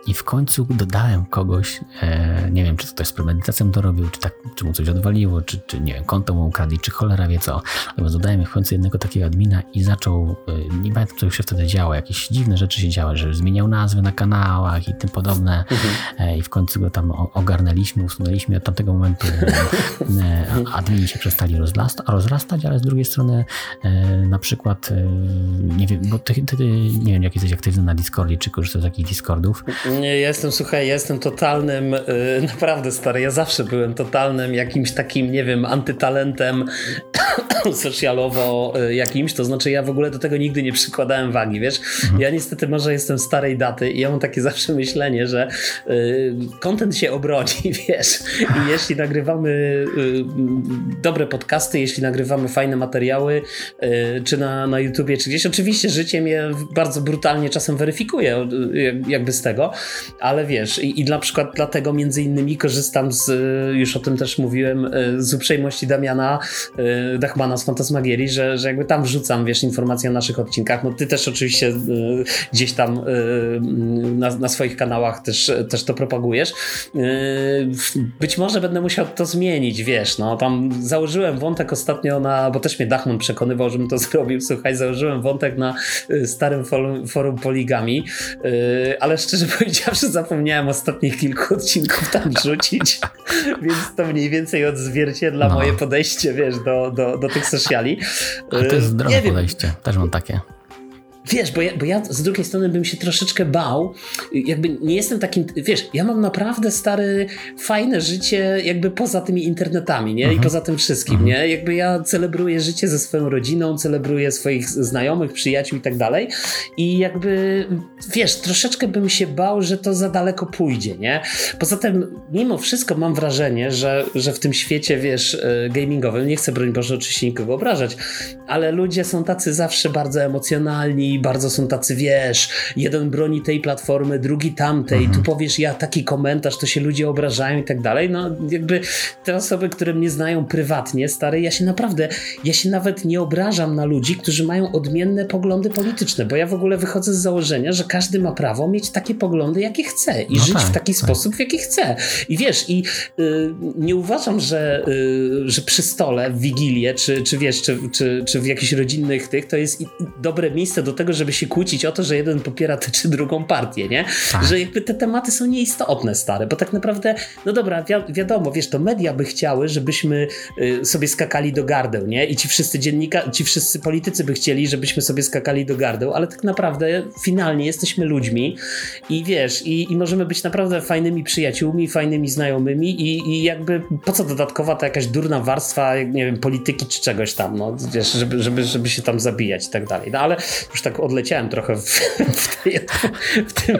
I w końcu dodałem kogoś, e, nie wiem, czy to ktoś z premedytacją to robił, czy, tak, czy mu coś odwaliło, czy, czy nie wiem, konto mu ukradli, czy cholera wie co. Natomiast dodałem w końcu jednego takiego admina i zaczął, e, nie pamiętam co się wtedy działo, jakieś dziwne rzeczy się działy, że zmieniał nazwy na kanałach i tym podobne. Mhm. E, I w końcu go tam ogarnęliśmy, usunęliśmy od tamtego momentu. E, admini się przestali rozrastać, ale z drugiej strony e, na przykład, e, nie wiem, bo ty, ty, nie wiem, jak jesteś aktywny na Discordzie, czy korzystasz z takich Discordów. Jestem, słuchaj, jestem totalnym, yy, naprawdę stary, ja zawsze byłem totalnym jakimś takim, nie wiem, antytalentem socialowo y, jakimś, to znaczy ja w ogóle do tego nigdy nie przykładałem wagi, wiesz. Mhm. Ja niestety może jestem starej daty i ja mam takie zawsze myślenie, że kontent y, się obroni, wiesz. I jeśli nagrywamy y, dobre podcasty, jeśli nagrywamy fajne materiały, y, czy na, na YouTubie, czy gdzieś, oczywiście życie mnie bardzo brutalnie czasem weryfikuje y, jakby z tego, ale wiesz, i, i na przykład dlatego między innymi korzystam z, już o tym też mówiłem, z uprzejmości Damiana Dachmana z Fantasmagierii, że, że jakby tam wrzucam, wiesz, informacje o naszych odcinkach. No ty też oczywiście gdzieś tam na, na swoich kanałach też, też to propagujesz. Być może będę musiał to zmienić, wiesz, no tam założyłem wątek ostatnio na, bo też mnie Dachman przekonywał, żebym to zrobił, słuchaj, założyłem wątek na starym forum, forum Poligami, ale szczerze powiedziawszy, zapomniałem ostatnich kilku odcinków tam rzucić, więc to mniej więcej odzwierciedla no. moje podejście, wiesz, do, do, do tych sociali. A to jest zdrowe podejście, też mam takie. Wiesz, bo ja, bo ja z drugiej strony bym się troszeczkę bał, jakby nie jestem takim, wiesz, ja mam naprawdę stary, fajne życie jakby poza tymi internetami, nie? I mhm. poza tym wszystkim, mhm. nie? Jakby ja celebruję życie ze swoją rodziną, celebruję swoich znajomych, przyjaciół i tak dalej i jakby, wiesz, troszeczkę bym się bał, że to za daleko pójdzie, nie? Poza tym, mimo wszystko mam wrażenie, że, że w tym świecie, wiesz, e, gamingowym, nie chcę broń Boże oczywiście nikogo obrażać, ale ludzie są tacy zawsze bardzo emocjonalni, bardzo są tacy, wiesz, jeden broni tej platformy, drugi tamtej, mhm. tu powiesz ja taki komentarz, to się ludzie obrażają i tak dalej. No jakby te osoby, które mnie znają prywatnie, stary, ja się naprawdę, ja się nawet nie obrażam na ludzi, którzy mają odmienne poglądy polityczne, bo ja w ogóle wychodzę z założenia, że każdy ma prawo mieć takie poglądy, jakie chce i no żyć tak, w taki tak. sposób, w jaki chce. I wiesz, i y, nie uważam, że, y, że przy stole w Wigilię, czy, czy wiesz, czy, czy, czy w jakichś rodzinnych tych, to jest dobre miejsce do tego, żeby się kłócić o to, że jeden popiera tę czy drugą partię, nie? Tak. Że jakby te tematy są nieistotne, stare, bo tak naprawdę, no dobra, wi wiadomo, wiesz, to media by chciały, żebyśmy y, sobie skakali do gardeł, nie? I ci wszyscy dziennikarze, ci wszyscy politycy by chcieli, żebyśmy sobie skakali do gardeł, ale tak naprawdę finalnie jesteśmy ludźmi i wiesz, i, i możemy być naprawdę fajnymi przyjaciółmi, fajnymi znajomymi i, i jakby po co dodatkowa ta jakaś durna warstwa, nie wiem, polityki czy czegoś tam, no wiesz, żeby, żeby, żeby się tam zabijać i tak dalej. No ale już tak odleciałem trochę w, w, tej, w tym,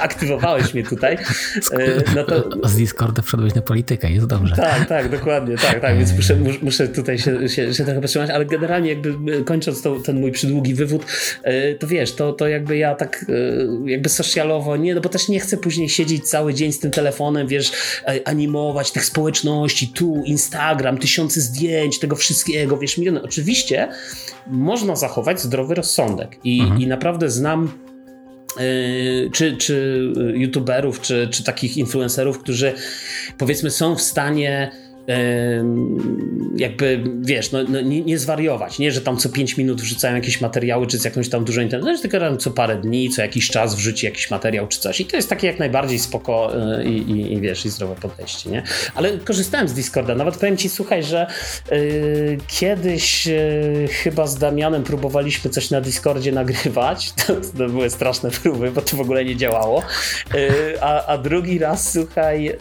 aktywowałeś mnie tutaj. E, no to... Z Discorda wszedłeś na politykę, jest dobrze. Tak, tak, dokładnie, tak, tak, więc muszę, muszę tutaj się, się, się trochę powstrzymać, ale generalnie jakby kończąc to, ten mój przydługi wywód, e, to wiesz, to, to jakby ja tak e, jakby socialowo, nie, no bo też nie chcę później siedzieć cały dzień z tym telefonem, wiesz, animować tych społeczności, tu Instagram, tysiące zdjęć, tego wszystkiego, wiesz, miliony. Oczywiście można zachować zdrowy rozsądek i, mhm. i naprawdę znam Yy, czy, czy youtuberów, czy, czy takich influencerów, którzy powiedzmy są w stanie jakby, wiesz, no, no nie, nie, zwariować, nie, że tam co 5 minut wrzucają jakieś materiały, czy z jakąś tam dużą intensywnością, tylko tam co parę dni, co jakiś czas wrzuci jakiś materiał, czy coś. I to jest takie jak najbardziej spoko e, i, i, i wiesz, i zdrowe podejście, nie? Ale korzystałem z Discorda, nawet powiem ci, słuchaj, że yy, kiedyś yy, chyba z Damianem próbowaliśmy coś na Discordzie nagrywać, to, to były straszne próby, bo to w ogóle nie działało, a, a drugi raz, słuchaj,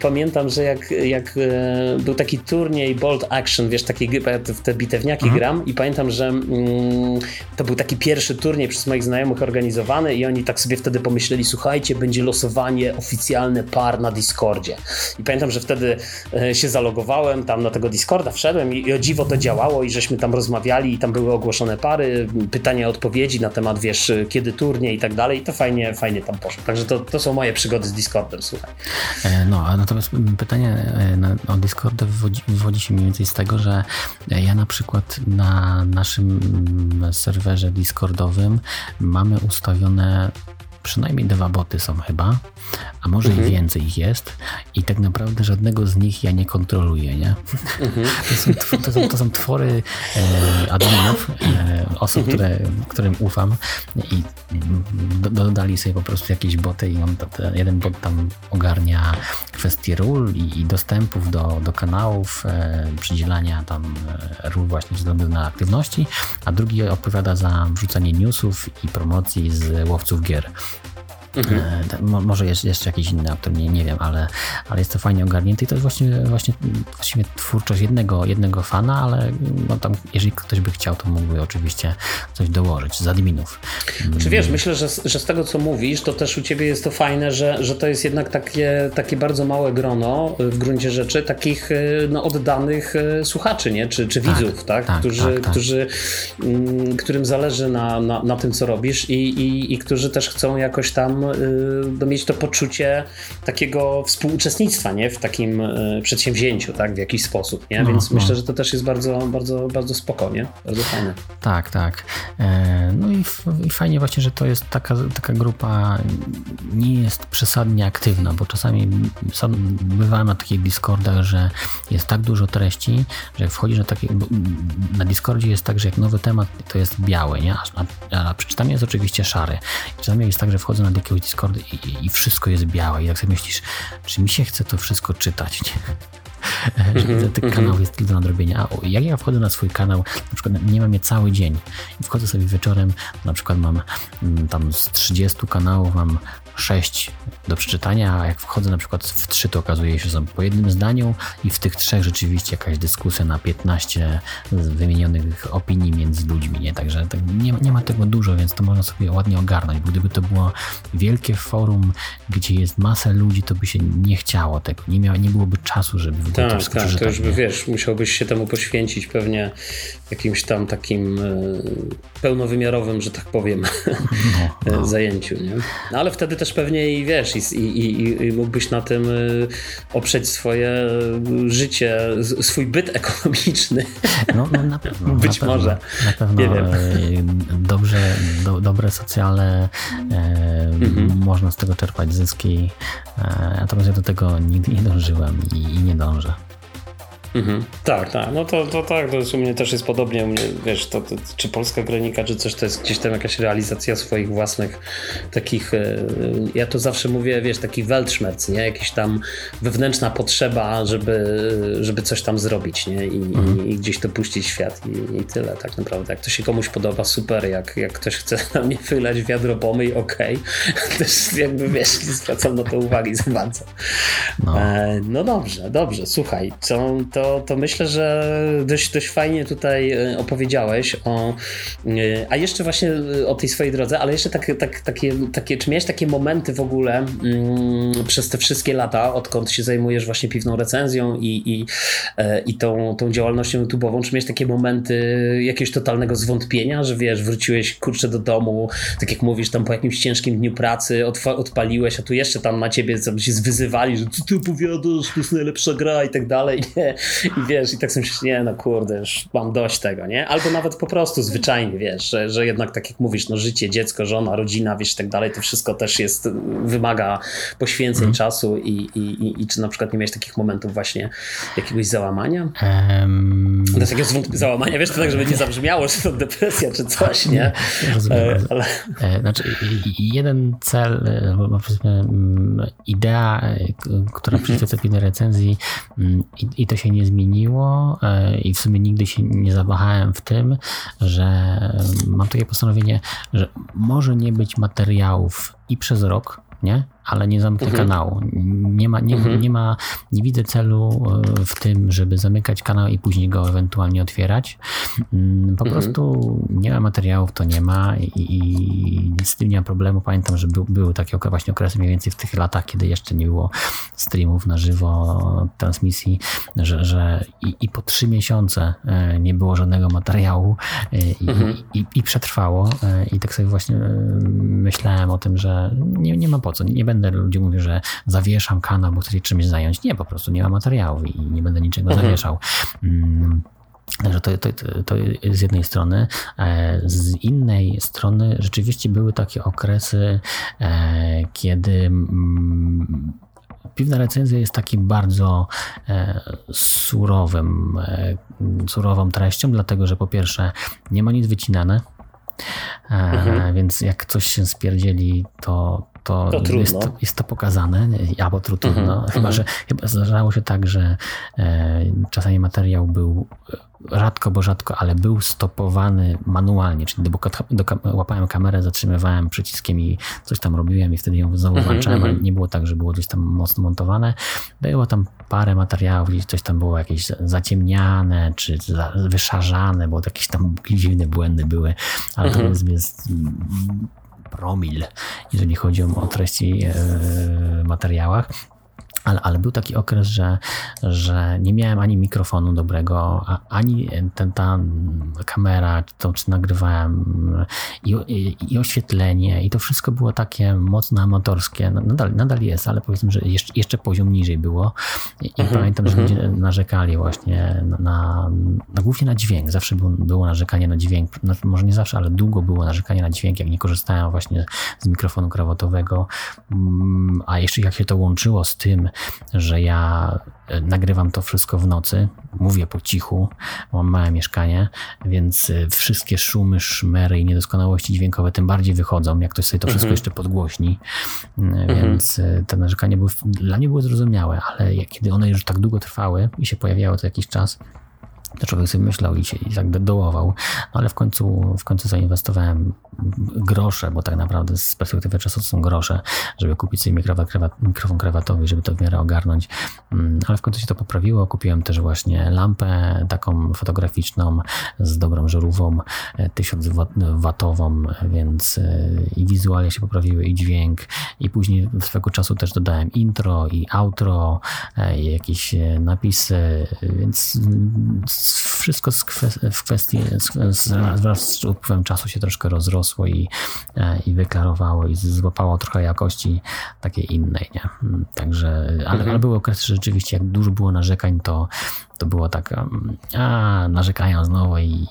pamiętam, że jak, jak E, był taki turniej Bold Action, wiesz, taki, w te bitewniaki mhm. gram i pamiętam, że mm, to był taki pierwszy turniej przez moich znajomych organizowany i oni tak sobie wtedy pomyśleli, słuchajcie, będzie losowanie oficjalne par na Discordzie. I pamiętam, że wtedy e, się zalogowałem tam na tego Discorda, wszedłem i, i o dziwo to działało i żeśmy tam rozmawiali i tam były ogłoszone pary, pytania, odpowiedzi na temat, wiesz, kiedy turniej i tak dalej i to fajnie, fajnie tam poszło. Także to, to są moje przygody z Discordem, słuchaj. E, no, a natomiast pytanie na, o wywodzi, wywodzi się mniej więcej z tego, że ja na przykład na naszym serwerze Discordowym mamy ustawione przynajmniej dwa boty są chyba, a może mhm. i więcej ich jest i tak naprawdę żadnego z nich ja nie kontroluję, nie? Mhm. To, są, to, są, to, są, twory e, adminów, e, osób, mhm. które, którym ufam i dodali sobie po prostu jakieś boty i on, jeden bot tam ogarnia kwestie ról i, i dostępów do, do kanałów, e, przydzielania tam e, ról właśnie ze względu na aktywności, a drugi odpowiada za wrzucanie newsów i promocji z łowców gier. Mhm. E, może jest jeszcze jakiś inny autor, nie, nie wiem, ale, ale jest to fajnie ogarnięte i to jest właśnie, właśnie właściwie twórczość jednego, jednego fana, ale no tam, jeżeli ktoś by chciał, to mógłby oczywiście coś dołożyć z adminów. Czy wiesz, myślę, że, że z tego co mówisz, to też u ciebie jest to fajne, że, że to jest jednak takie, takie bardzo małe grono w gruncie rzeczy takich e, no, oddanych e, słuchaczy, nie? Czy, czy tak, widzów, tak? tak którzy, tak, tak. Którzy, mm, którym zależy na, na, na tym, co robisz i, i, i którzy też chcą jakoś tam Y, mieć to poczucie takiego współuczestnictwa nie? w takim y, przedsięwzięciu, tak? w jakiś sposób. Nie? No, Więc no. myślę, że to też jest bardzo, bardzo, bardzo spoko, nie? bardzo fajne. Tak, tak. E, no i, i fajnie właśnie, że to jest taka, taka grupa nie jest przesadnie aktywna, bo czasami sam bywałem na takich Discordach, że jest tak dużo treści, że jak wchodzisz na takie, na Discordzie jest tak, że jak nowy temat to jest biały, nie? A, a, a przeczytanie jest oczywiście szary. I czasami jest tak, że wchodzę na jakiegoś Discorda i, i, wszystko jest białe i jak sobie myślisz, czy mi się chce to wszystko czytać, nie? że mm -hmm, tych kanałów jest tyle do nadrobienia. A jak ja wchodzę na swój kanał, na przykład nie mam je cały dzień i wchodzę sobie wieczorem, na przykład mam mm, tam z 30 kanałów mam 6 do przeczytania, a jak wchodzę na przykład w 3, to okazuje się, że są po jednym zdaniu i w tych trzech rzeczywiście jakaś dyskusja na 15 wymienionych opinii między ludźmi, nie? Także tak nie, nie ma tego dużo, więc to można sobie ładnie ogarnąć. Bo gdyby to było wielkie forum, gdzie jest masa ludzi, to by się nie chciało tego. Nie, miało, nie byłoby czasu, żeby w tak, to Tak, to już by, wiesz, musiałbyś się temu poświęcić pewnie jakimś tam takim e, pełnowymiarowym, że tak powiem, no, no. zajęciu, nie? No, ale wtedy też pewnie i wiesz, i, i, i mógłbyś na tym y, oprzeć swoje życie, swój byt ekonomiczny. No, no na pewno. Być na może. na pewno Nie wiem. Dobrze, do, dobre socjale, e, mhm. można z tego czerpać zyski. E, natomiast ja do tego nigdy nie dążyłem i, i nie dążę. Mhm. Tak, tak, no to, to tak, to u mnie też jest podobnie, u mnie, wiesz, to, to, czy polska granika, czy coś, to jest gdzieś tam jakaś realizacja swoich własnych takich, e, ja to zawsze mówię, wiesz, taki weltschmerz, nie, jakiś tam wewnętrzna potrzeba, żeby, żeby coś tam zrobić, nie, i, mhm. i, gdzieś to puścić świat i, i, tyle, tak naprawdę, jak to się komuś podoba, super, jak, jak ktoś chce na mnie wylać wiadro pomyj, okej, okay. też jakby, wiesz, nie zwracam na to uwagi za bardzo. No, e, no dobrze, dobrze, słuchaj, co to, to myślę, że dość, dość fajnie tutaj e, opowiedziałeś o. E, a jeszcze właśnie e, o tej swojej drodze, ale jeszcze tak, tak, takie, takie, czy miałeś takie momenty w ogóle mm, przez te wszystkie lata, odkąd się zajmujesz właśnie piwną recenzją i, i, i tą, tą działalnością YouTube'ową, czy miałeś takie momenty jakiegoś totalnego zwątpienia, że wiesz, wróciłeś kurczę do domu, tak jak mówisz, tam po jakimś ciężkim dniu pracy, odpaliłeś, a tu jeszcze tam na ciebie się zwyzywali, że co ty opowiadasz, to jest najlepsza gra i tak dalej, nie? I wiesz, i tak sobie myślisz, nie no kurde, już mam dość tego, nie? Albo nawet po prostu zwyczajnie, wiesz, że, że jednak tak jak mówisz, no życie, dziecko, żona, rodzina, wiesz, i tak dalej, to wszystko też jest, wymaga poświęceń mm. czasu i, i, i, i, czy na przykład nie miałeś takich momentów właśnie jakiegoś załamania? Um... Do takiego załamania, wiesz, to tak, żeby nie zabrzmiało, że to depresja czy coś, nie? Rozumiem. E, ale... E, znaczy, jeden cel, e, powiedzmy mm, idea, która przyświeca mm recenzji mm, i, i to się nie zmieniło e, i w sumie nigdy się nie zawahałem w tym, że mam takie postanowienie, że może nie być materiałów i przez rok, nie? Ale nie zamknę mhm. kanału. Nie ma, nie, mhm. nie ma, nie widzę celu e, w tym, żeby zamykać kanał i później go ewentualnie otwierać. Mm, po mhm. prostu nie ma materiałów, to nie ma i, i z tym nie ma problemu. Pamiętam, że był, były takie właśnie okresy mniej więcej w tych latach, kiedy jeszcze nie było streamów na żywo, transmisji, że, że i, i po trzy miesiące e, nie było żadnego materiału e, i, mhm. i, i przetrwało i tak sobie właśnie myślałem o tym, że nie, nie ma po co, nie będę będę ludzi mówił, że zawieszam kanał, bo chcę się czymś zająć. Nie, po prostu nie ma materiałów i nie będę niczego mhm. zawieszał. Mm. Także to, to, to z jednej strony. E, z innej strony rzeczywiście były takie okresy, e, kiedy mm, piwna recenzja jest takim bardzo e, surowym, surową treścią, dlatego że po pierwsze nie ma nic wycinane, mhm. więc jak coś się spierdzieli, to to, to jest, to, jest to pokazane, albo trudno. Mhm, chyba, mhm. że chyba zdarzało się tak, że e, czasami materiał był rzadko, bo rzadko, ale był stopowany manualnie, czyli do, do, łapałem kamerę, zatrzymywałem przyciskiem i coś tam robiłem i wtedy ją znowu mhm, włączałem, ale nie było tak, że było gdzieś tam mocno montowane. Było tam parę materiałów, gdzieś coś tam było jakieś zaciemniane, czy wyszarzane, bo jakieś tam dziwne błędy były, ale to jest promil, jeżeli chodzi o treści e, w materiałach. Ale, ale, był taki okres, że, że nie miałem ani mikrofonu dobrego, ani ten, ta kamera, czy, to, czy nagrywałem, i, i, i, oświetlenie, i to wszystko było takie mocno amatorskie. No, nadal, nadal jest, ale powiedzmy, że jeszcze, jeszcze poziom niżej było. I mhm, pamiętam, że mhm. ludzie narzekali właśnie na, na, na, głównie na dźwięk. Zawsze było, było narzekanie na dźwięk. No, może nie zawsze, ale długo było narzekanie na dźwięk, jak nie korzystałem właśnie z mikrofonu krawatowego. Mm, a jeszcze jak się to łączyło z tym, że ja e, nagrywam to wszystko w nocy, mówię po cichu, mam małe mieszkanie, więc e, wszystkie szumy, szmery i niedoskonałości dźwiękowe tym bardziej wychodzą, jak ktoś sobie to wszystko mhm. jeszcze podgłośni, mhm. więc te narzekania były, dla mnie były zrozumiałe, ale kiedy one już tak długo trwały i się pojawiały co jakiś czas, to człowiek sobie myślał i, się, i tak dołował. No ale w końcu, w końcu zainwestowałem grosze, bo tak naprawdę z perspektywy czasu to są grosze, żeby kupić sobie mikrofon krawatowy, żeby to w miarę ogarnąć. Mm, ale w końcu się to poprawiło. Kupiłem też właśnie lampę taką fotograficzną z dobrą żarówką, 1000 e, więc e, i wizualia się poprawiły, i dźwięk. I później swego czasu też dodałem intro i outro, e, i jakieś napisy, więc mm, wszystko w kwestii, wraz z upływem czasu się troszkę rozrosło i, e, i wyklarowało i złapało trochę jakości takiej innej, nie? Mm, także, ale, mhm. ale były okresy, że rzeczywiście jak dużo było narzekań, to, to było tak, a narzekają znowu i,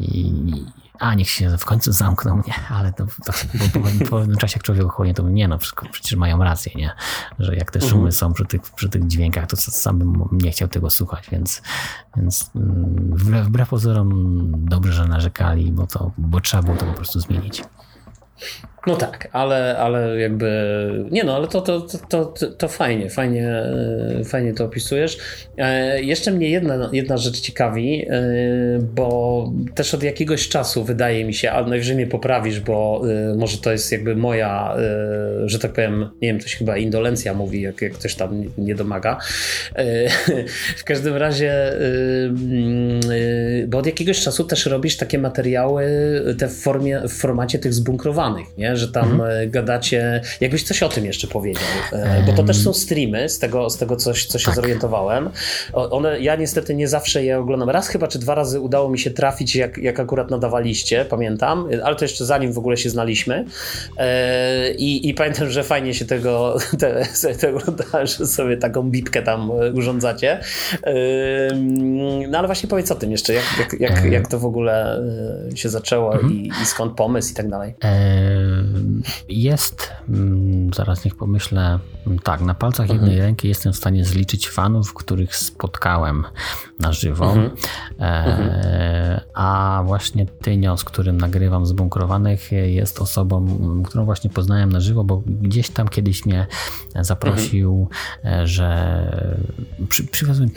i, a niech się w końcu zamkną, nie, ale to, to bo, bo, po pewnym czasie jak człowiek ochłonie, to nie no, przecież mają rację, nie, że jak te szumy mhm. są przy tych, przy tych dźwiękach, to sam bym nie chciał tego słuchać, więc, więc mm, wbrew, wbrew pozorom dobrze, że narzekali, bo to, bo trzeba było to po prostu zmienić. No tak, ale, ale jakby. Nie no, ale to, to, to, to, to fajnie, fajnie, e, fajnie to opisujesz. E, jeszcze mnie jedna, jedna rzecz ciekawi, e, bo też od jakiegoś czasu wydaje mi się, ale najwyżej mnie poprawisz, bo może to jest jakby moja, że tak powiem, nie wiem, to się chyba indolencja mówi, jak, jak ktoś tam nie domaga. W każdym razie, bo od jakiegoś czasu też robisz takie materiały te w, formie, w formacie tych zbunkrowanych, nie? Że tam mhm. gadacie. Jakbyś coś o tym jeszcze powiedział, e, bo to też są streamy, z tego, z tego coś, co się tak. zorientowałem. One, ja niestety nie zawsze je oglądam. Raz chyba czy dwa razy udało mi się trafić, jak, jak akurat nadawaliście, pamiętam, ale to jeszcze zanim w ogóle się znaliśmy. E, I, i pamiętam, że fajnie się tego, te, te oglądałem, że sobie taką bipkę tam urządzacie. No ale właśnie powiedz o tym jeszcze, jak, jak, jak, jak to w ogóle się zaczęło mhm. i, i skąd pomysł i tak dalej. Jest, mm, zaraz niech pomyślę, tak, na palcach jednej mhm. ręki jestem w stanie zliczyć fanów, których spotkałem na żywo. Mhm. E, a właśnie Tynio, z którym nagrywam zbunkrowanych, jest osobą, którą właśnie poznałem na żywo, bo gdzieś tam kiedyś mnie zaprosił, mhm. że przy, przywiozłem,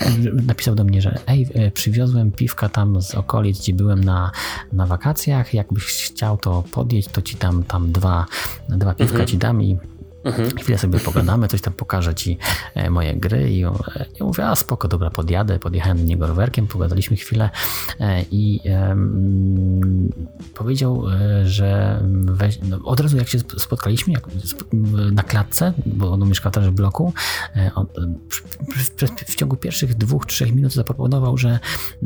napisał do mnie, że ej, e, przywiozłem piwka tam z okolic, gdzie byłem na, na wakacjach, jakbyś chciał to podjeść, to ci tam, tam dwa, dwa piwka mhm. ci dam i Mhm. Chwilę sobie pogadamy, coś tam pokażę ci e, moje gry i ja mówię, a spoko, dobra, podjadę. Podjechałem do niego rowerkiem, pogadaliśmy chwilę e, i um, powiedział, e, że weź, no, od razu jak się spotkaliśmy jak, na klatce, bo on mieszkał też w bloku, on, w, w, ciągu pierwszych dwóch, trzech minut zaproponował, że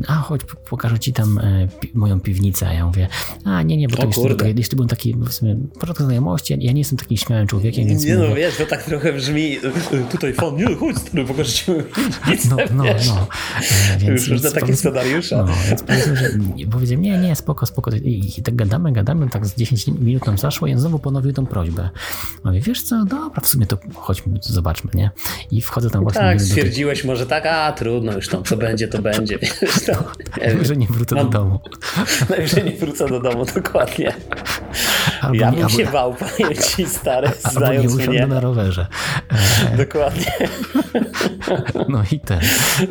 a chodź, pokażę ci tam pi, moją piwnicę. A ja mówię, a nie, nie, bo to jest, kiedyś to był taki, w sumie, początek znajomości, ja nie jestem takim śmiałym człowiekiem, więc nie no, wiesz, to tak trochę brzmi, tutaj fan, nie, chodź stary, pokażę ci No, no, no. E, więc, Już takie powiedz, scenariusze. No, więc powiedzmy, że powiedziałem, nie, nie, spoko, spoko. I, tak gadamy, gadamy, tak z 10 minut nam zaszło i on znowu ponowił tą prośbę. Mówię, wiesz co, dobra, w sumie to chodźmy, zobaczmy, nie? I wchodzę tam właśnie... Tak, stwierdziłeś tej... może tak, a trudno już tam, co będzie, to będzie. Wiesz, to, Najwyżej nie wrócę do domu. Najwyżej nie wrócę do domu, dokładnie. Albo ja bym nie, się albo... bał, powiem ci, stary, znając mnie mnie. na rowerze. Dokładnie. No i ten.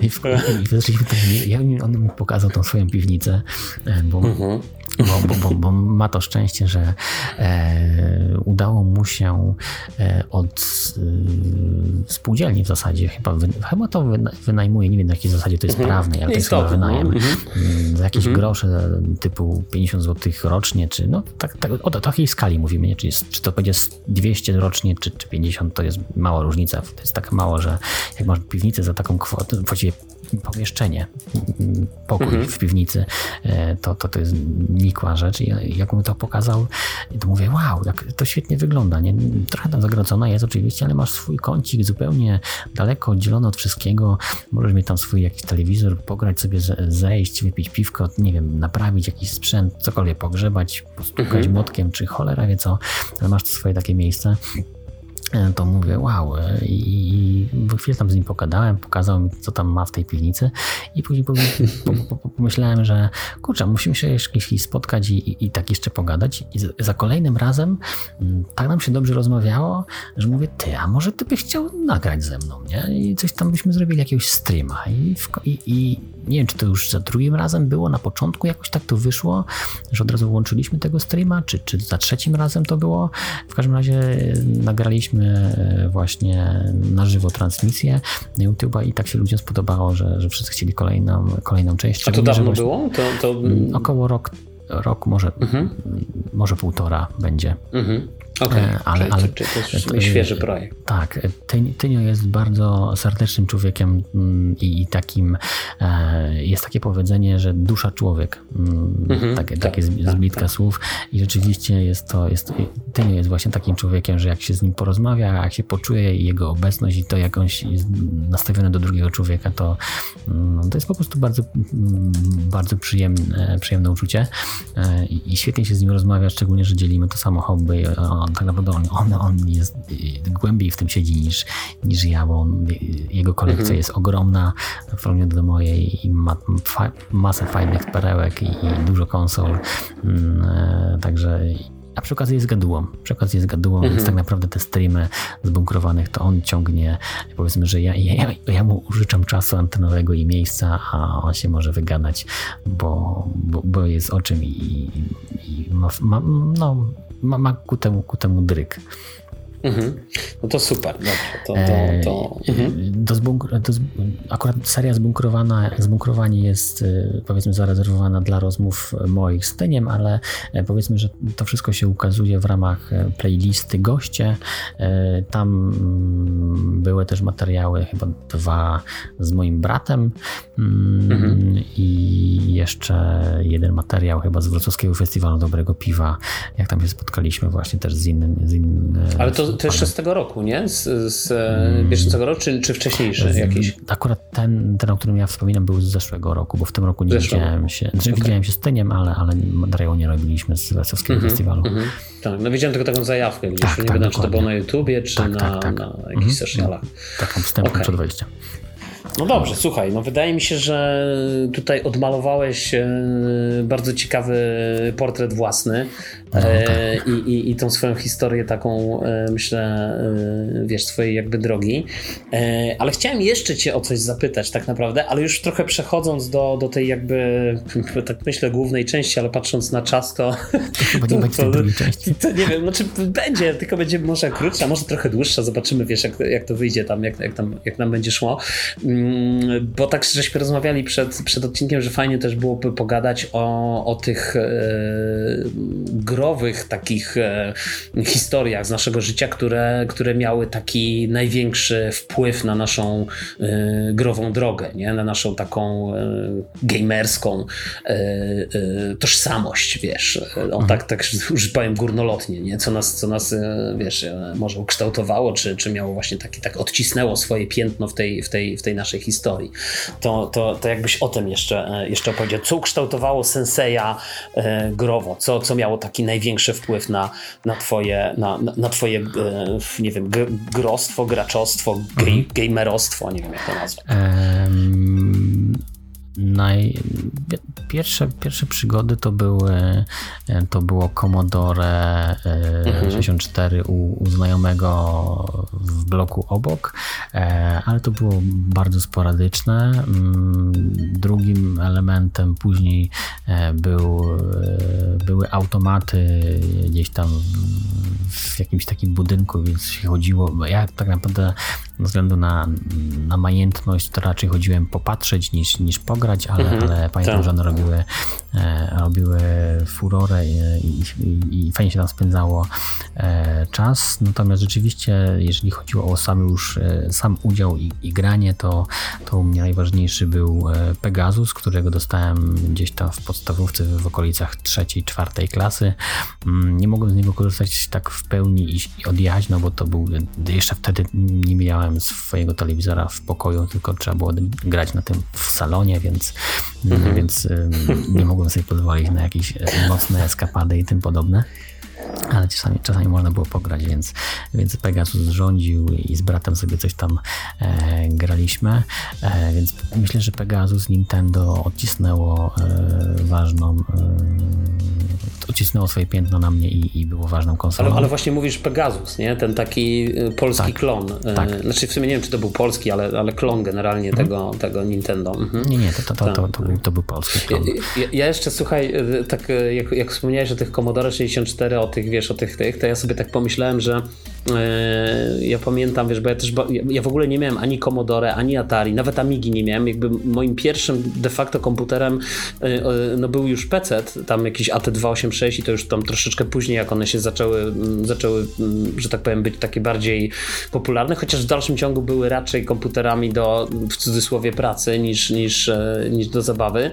I, w, i weszliśmy tam, ja, on mi pokazał tą swoją piwnicę, e, bo mhm bo, bo, bo, bo, ma to szczęście, że e, udało mu się e, od e, spółdzielni w zasadzie, chyba, wy, chyba to wynajmuje, nie wiem na jakiej zasadzie to jest mhm. prawne, ale to jest chyba wynajem, mhm. Mm, za jakieś mhm. grosze typu 50 zł rocznie, czy no tak, tak, o, o takiej skali mówimy, nie? Czy, jest, czy to będzie 200 rocznie, czy, czy 50, to jest mała różnica, to jest tak mało, że jak masz piwnicę za taką kwotę, właściwie pomieszczenie, pokój mhm. w piwnicy, e, to, to, to jest nikła rzecz. I jak mu to pokazał, to mówię, wow, jak to świetnie wygląda. Nie? Trochę tam zagrodzona jest oczywiście, ale masz swój kącik zupełnie daleko oddzielony od wszystkiego. Możesz mieć tam swój jakiś telewizor, pograć sobie, zejść, wypić piwko, nie wiem, naprawić jakiś sprzęt, cokolwiek pogrzebać, postukać mhm. młotkiem, czy cholera wie co, ale masz swoje takie miejsce. E, to mówię, wow. E, I chwilę tam z nim pogadałem, pokazał mi, co tam ma w tej piwnicy i później pomyślałem, że kurczę, musimy się jeszcze kiedyś spotkać i, i, i, tak jeszcze pogadać. I za kolejnym razem mm, tak nam się dobrze rozmawiało, że mówię, ty, a może ty byś chciał nagrać ze mną, nie? I coś tam byśmy zrobili, jakiegoś streama. I, i, i nie wiem, czy to już za drugim razem było, na początku jakoś tak to wyszło, że od razu włączyliśmy tego streama, czy, czy za trzecim razem to było. W każdym razie nagraliśmy E, właśnie na żywo transmisję na YouTube'a i tak się ludziom spodobało, że, że wszyscy chcieli kolejną, kolejną część. A to dawno właśnie, było? To, to... Około rok, rok może, mhm. może półtora będzie. Mhm. Okay. E, ale, ale to jest świeży projekt. Tak, Tynio jest bardzo serdecznym człowiekiem mm, i takim e, jest takie powiedzenie, że dusza człowiek. Mm, mhm, takie tak, takie zblitka tak, słów i rzeczywiście jest to, jest, Tynio jest właśnie takim człowiekiem, że jak się z nim porozmawia, jak się poczuje i jego obecność i to jak on jest nastawiony do drugiego człowieka, to, mm, to jest po prostu bardzo, bardzo przyjemne, przyjemne uczucie e, i świetnie się z nim rozmawia, szczególnie, że dzielimy to samo hobby on tak naprawdę on, on, on jest y, głębiej w tym siedzi niż, niż ja, bo on, jego kolekcja mhm. jest ogromna w porównaniu do mojej i ma fa masę fajnych perełek i, i dużo konsol. Mm, e, także a przy okazji jest gadułą. Przy okazji jest gadułą, mhm. więc tak naprawdę te streamy zbunkrowanych to on ciągnie. Powiedzmy, że ja, ja, ja mu użyczam czasu antenowego i miejsca, a on się może wygadać, bo, bo, bo jest o czym i, i ma, ma, no, ma, ma ku, temu, ku temu dryk. Mhm. No to super, dobrze. To, to, to... Mhm. Do zbunkr- do akurat seria zbunkrowana, zbunkrowanie jest y, powiedzmy zarezerwowana dla rozmów moich z Tyniem, ale e, powiedzmy, że to wszystko się ukazuje w ramach e, playlisty goście. E, tam mm, były też materiały, chyba dwa z moim bratem mm, mhm. i jeszcze jeden materiał chyba z Wrocławskiego Festiwalu Dobrego Piwa, jak tam się spotkaliśmy właśnie też z innym. Z innym ale to to jeszcze z tego roku, nie? Z, z bieżącego roku, czy, czy wcześniejszy jakiś? Akurat ten, ten, o którym ja wspominam, był z zeszłego roku, bo w tym roku nie Zeszłego. widziałem się. Znaczy okay. Widziałem się z Tyniem, ale, ale materiału nie robiliśmy z Wesowskiego mm -hmm, Festiwalu. Mm -hmm. Tak, no widziałem tylko taką zajawkę gdzieś. Tak, nie tak, wiem, czy to było na YouTubie, czy tak, na, tak, tak. na jakichś mm -hmm. socialach. Taką wstępną okay. przed wejściem. No dobrze, słuchaj, no wydaje mi się, że tutaj odmalowałeś e, bardzo ciekawy portret własny no, e, tak. i, i, i tą swoją historię taką, e, myślę, wiesz, swojej jakby drogi. Ale chciałem jeszcze cię o coś zapytać tak naprawdę, ale już trochę przechodząc do, do tej jakby, tak myślę, głównej części, ale patrząc na czas, to... Chyba nie będzie drugiej części. To nie wiem, znaczy będzie, tylko będzie może krótsza, może trochę dłuższa, zobaczymy, wiesz, jak, jak to wyjdzie tam, jak, jak, tam, jak nam będzie szło. Mm, bo tak żeśmy rozmawiali przed, przed odcinkiem, że fajnie też byłoby pogadać o, o tych e, takich e, historiach z naszego życia, które, które miały taki największy wpływ na naszą e, grową drogę, nie? na naszą taką e, gamerską e, e, tożsamość, wiesz. O, mhm. tak, tak już powiem górnolotnie, nie? Co nas, co nas wiesz, może ukształtowało, czy, czy miało właśnie taki, tak odcisnęło swoje piętno w tej, w tej, w tej naszej historii. To, to, to jakbyś o tym jeszcze, e, jeszcze opowiedział. Co ukształtowało Senseja e, growo? Co, co miało taki największy wpływ na, na twoje, na, na, twoje e, nie wiem, grostwo, graczostwo, mhm. gamerostwo, nie wiem jak to nazwać. Um naj... pierwsze, pierwsze przygody to były to było Commodore mhm. 64 u, u, znajomego w bloku obok, e, ale to było bardzo sporadyczne. Mm, drugim elementem później e, był, e, były automaty gdzieś tam w jakimś takim budynku, więc się chodziło, ja tak naprawdę ze względu na, na majętność to raczej chodziłem popatrzeć niż, niż pograć, ale, mhm, ale pamiętam, tak. że one robiły, e, robiły furorę i, i, i, fajnie się tam spędzało e, czas. Natomiast rzeczywiście, jeżeli chodziło o sam już e, sam udział i, granie, to, to u mnie najważniejszy był e, Pegasus, którego dostałem gdzieś tam w podstawówce w okolicach trzeciej, czwartej klasy. Mm, nie mogłem z niego korzystać tak w pełni i, i odjechać, no bo to był jeszcze wtedy nie miałem miałem swojego telewizora w pokoju, tylko trzeba było grać na tym w salonie, więc, mhm. więc nie mogłem sobie pozwolić na jakieś mocne eskapady i tym podobne. Ale czasami, czasami można było pograć, więc, więc Pegasus rządził i z bratem sobie coś tam e, graliśmy, e, więc myślę, że Pegasus Nintendo odcisnęło e, ważną e, odcisnęło swoje piętno na mnie i, i było ważną konsolą. Ale, ale, właśnie mówisz Pegasus, nie? Ten taki e, polski tak, klon. E, tak. Znaczy w sumie nie wiem, czy to był polski, ale, ale klon generalnie mhm. tego, tego Nintendo. Mhm. Nie, nie, to, to, to, to, to, był, to był polski klon. Ja, ja jeszcze, słuchaj, tak jak, jak wspomniałeś o tych Commodore 64, o tych, wiesz, o tych, tych, to ja sobie tak pomyślałem, że ja pamiętam, wiesz, bo ja też, ja w ogóle nie miałem ani Commodore, ani Atari, nawet Amigi nie miałem, jakby moim pierwszym de facto komputerem e, no był już PC, tam jakiś AT286 i to już tam troszeczkę później, jak one się zaczęły, zaczęły, że tak powiem, być takie bardziej popularne, chociaż w dalszym ciągu były raczej komputerami do, w cudzysłowie, pracy niż, niż, e, niż do zabawy.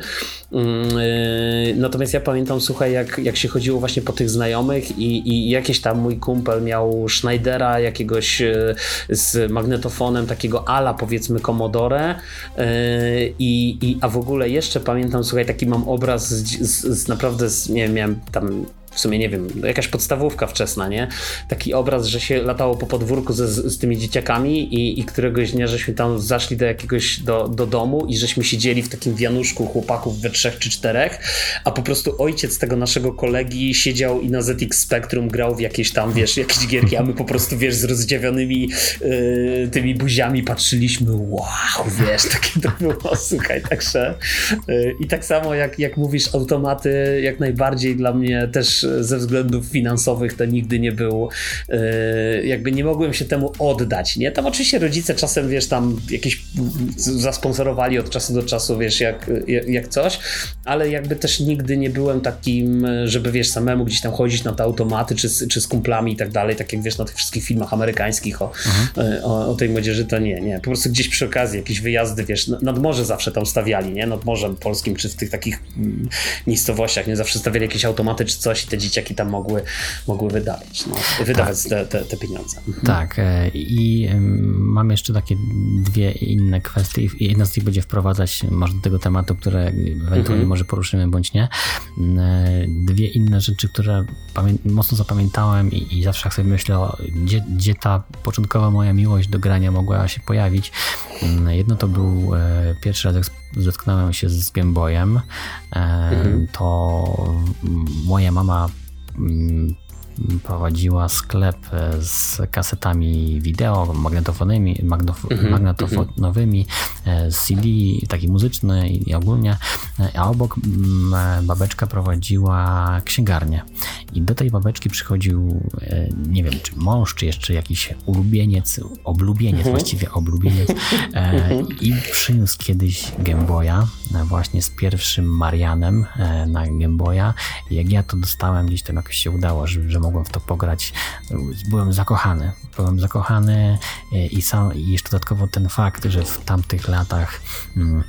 Natomiast ja pamiętam, słuchaj, jak, jak się chodziło właśnie po tych znajomych i, i jakieś tam mój kumpel miał Schneidera jakiegoś e, z magnetofonem takiego ala powiedzmy Commodore. E, i, i a w ogóle jeszcze pamiętam, słuchaj, taki mam obraz z, z, z naprawdę, z, nie wiem, miałem tam w sumie nie wiem, jakaś podstawówka wczesna, nie? Taki obraz, że się latało po podwórku ze, z tymi dzieciakami i, i któregoś dnia żeśmy tam zaszli do jakiegoś, do, do domu i żeśmy siedzieli w takim wianuszku chłopaków we trzech czy czterech, a po prostu ojciec tego naszego kolegi siedział i na ZX Spectrum grał w jakieś tam, wiesz, jakieś gierki, a my po prostu, wiesz, z rozdziawionymi yy, tymi buziami patrzyliśmy, wow, wiesz, takie to było, słuchaj, także yy, i tak samo jak, jak mówisz, automaty jak najbardziej dla mnie też ze względów finansowych to nigdy nie był, e, jakby nie mogłem się temu oddać, nie? Tam oczywiście rodzice czasem, wiesz, tam jakieś zasponsorowali od czasu do czasu, wiesz, jak, jak coś, ale jakby też nigdy nie byłem takim, żeby, wiesz, samemu gdzieś tam chodzić na te automaty, czy, czy z kumplami i tak dalej, tak jak, wiesz, na tych wszystkich filmach amerykańskich o, mhm. E, o, o, tej młodzieży, to nie, nie. Po prostu gdzieś przy okazji jakieś wyjazdy, wiesz, nad morze zawsze tam stawiali, nie? Nad Morzem Polskim, czy w tych takich mm, miejscowościach, nie? Zawsze stawiali jakieś automaty, czy coś te dzieciaki tam mogły, mogły wydawać, no, wydawać tak. te, te, te, pieniądze. Mhm. Tak e, i mam jeszcze takie dwie inne kwestie. Jedna z nich będzie wprowadzać może do tego tematu, które ewentualnie mhm. może poruszymy bądź nie. Mm, e, dwie inne rzeczy, które mocno zapamiętałem i, i zawsze jak sobie myślę, o, gdzie, gdzie ta początkowa moja miłość do grania mogła się pojawić. Mm, jedno to był e, pierwszy raz, zetknąłem się z Game Boyem, mhm. to moja mama mm, prowadziła sklep e, z kasetami wideo, magnetofonymi, mhm, magnetofonowymi, e, CD, taki muzyczny i ogólnie, e, a obok mm, babeczka prowadziła księgarnię. I do tej babeczki przychodził, nie wiem, czy mąż, czy jeszcze jakiś ulubieniec, oblubieniec, mhm. właściwie oblubieniec i przyniósł kiedyś Gameboya, właśnie z pierwszym Marianem na Gameboya. Jak ja to dostałem, gdzieś tam jakoś się udało, że, że mogłem w to pograć. Byłem zakochany. Byłem zakochany e, i, sam, i jeszcze dodatkowo ten fakt, że w tamtych latach. Mm,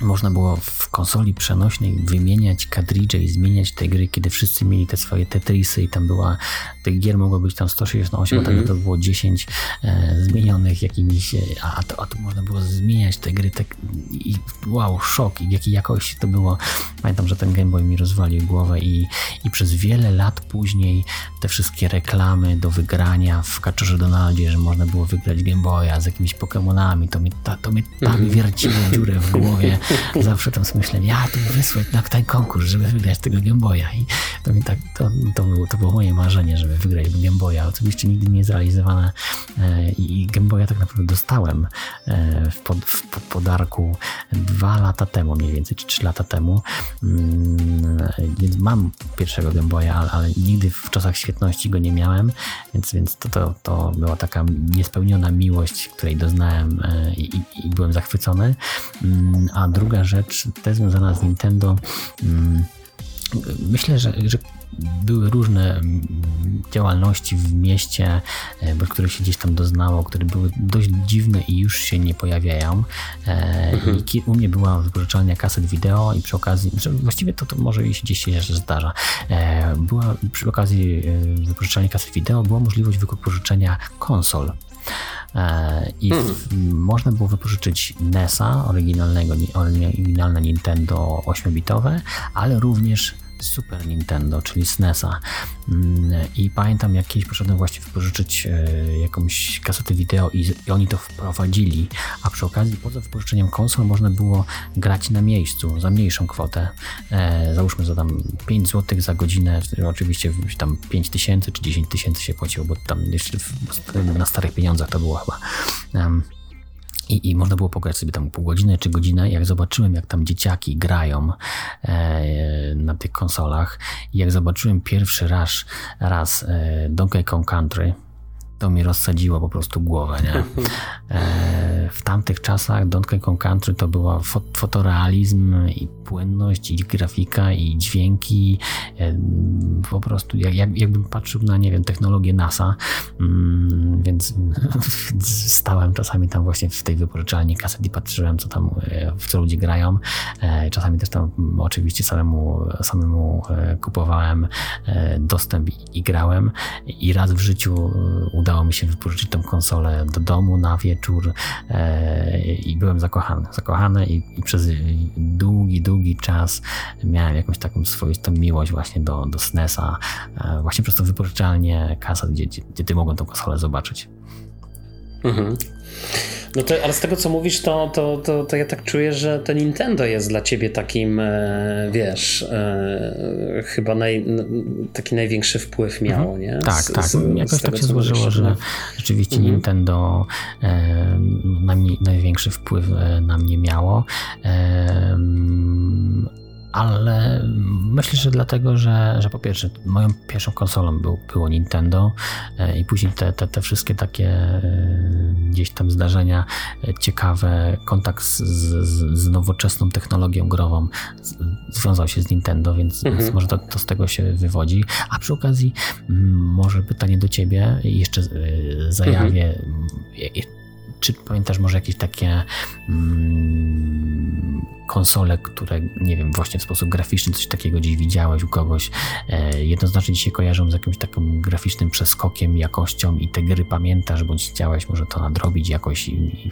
można było w konsoli przenośnej wymieniać kadridże i zmieniać te gry, kiedy wszyscy mieli te swoje Tetrisy i tam była, tych gier mogło być tam 168, mm -hmm. a tak to było 10 e, zmienionych jakimiś, e, a, to, a to można było zmieniać te gry tak, i wow, szok i jakiej jakości to było. Pamiętam, że ten Game Boy mi rozwalił głowę i, i przez wiele lat później te wszystkie reklamy do wygrania w Kaczorze Donaldzie, że można było wygrać Game Boya z jakimiś Pokémonami, to mnie, ta, to mnie tak mm -hmm. wierciło dziurę w głowie, zawsze tam sobie myślałem, ja tu wysłać na ten konkurs, żeby wygrać tego Game Boya. I to, mi tak, to, to, było, to było moje marzenie, żeby wygrać Game Boya. Oczywiście nigdy nie zrealizowane e, i Game Boya tak naprawdę dostałem e, w, pod, w podarku dwa lata temu mniej więcej, czy trzy lata temu, mm, więc mam pierwszego Game Boya, ale, ale nigdy w czasach świetności go nie miałem, więc, więc to, to, to była taka niespełniona miłość, której doznałem e, i, i byłem zachwycony, mm, a druga rzecz, też związana z Nintendo, mm, myślę, że, że były różne mm, działalności w mieście, e, których się gdzieś tam doznało, które były dość dziwne i już się nie pojawiają. E, mhm. I u mnie była wypożyczalnia kaset wideo i przy okazji, właściwie to, to może gdzieś się jeszcze zdarza, e, była przy okazji wypożyczalni kaset wideo była możliwość wypożyczenia konsol. I hmm. można było wypożyczyć NES-a, oryginalnego, oryginalne Nintendo 8-bitowe, ale również Super Nintendo, czyli SNESa. Mm, I pamiętam, jak kiedyś poszedłem właśnie wypożyczyć e, jakąś kasetę wideo i, i oni to wprowadzili, a przy okazji poza wypożyczeniem konsol można było grać na miejscu za mniejszą kwotę. E, załóżmy za tam 5 zł za godzinę, oczywiście tam 5 tysięcy czy 10 tysięcy się płaciło, bo tam jeszcze na starych pieniądzach to było chyba. I, I można było pograć sobie tam pół godziny czy godzinę. Jak zobaczyłem, jak tam dzieciaki grają e, na tych konsolach, i jak zobaczyłem pierwszy raz, raz e, Donkey Kong Country, to mi rozsadziło po prostu głowę, nie? E, w tamtych czasach Donkey Kong Country to była fotorealizm i płynność, i grafika, i dźwięki. E, po prostu jak, jak, jakbym patrzył na, nie wiem, technologię NASA, mm, więc stałem czasami tam właśnie w tej wypożyczalni kaset i patrzyłem, co tam, e, w co ludzie grają. Czasami też tam oczywiście samemu, samemu kupowałem dostęp i grałem. I raz w życiu udało mi się wypożyczyć tą konsolę do domu na wieczór e, i byłem zakochany. Zakochany i, i, przez długi, długi czas miałem jakąś taką swoistą miłość właśnie do, do SNES-a, e, właśnie przez to wypożyczalnie kasat, gdzie, gdzie, gdzie ty mogłem tą konsolę zobaczyć. Mhm. No to, ale z tego co mówisz, to, to, to, to ja tak czuję, że to Nintendo jest dla ciebie takim, e, wiesz, e, chyba naj, taki największy wpływ mhm. miało, nie? Tak, z, tak. Z, Jakoś z tak się złożyło, że rzeczywiście mhm. Nintendo e, na mnie, największy wpływ e, na mnie miało. E, ale myślę, że dlatego, że, że po pierwsze moją pierwszą konsolą był, było Nintendo e, i później te, te, te wszystkie takie e, gdzieś tam zdarzenia e, ciekawe, kontakt z, z, z nowoczesną technologią grową związał się z Nintendo, więc, mhm. więc może to, to, z tego się wywodzi. A przy okazji może pytanie do ciebie, jeszcze zajawię, mhm. czy pamiętasz może jakieś takie mm, konsole, które, nie wiem, właśnie w sposób graficzny coś takiego gdzieś widziałeś u kogoś, e, jednoznacznie się kojarzą z jakimś takim graficznym przeskokiem, jakością i te gry pamiętasz, bądź chciałeś może to nadrobić jakoś i, i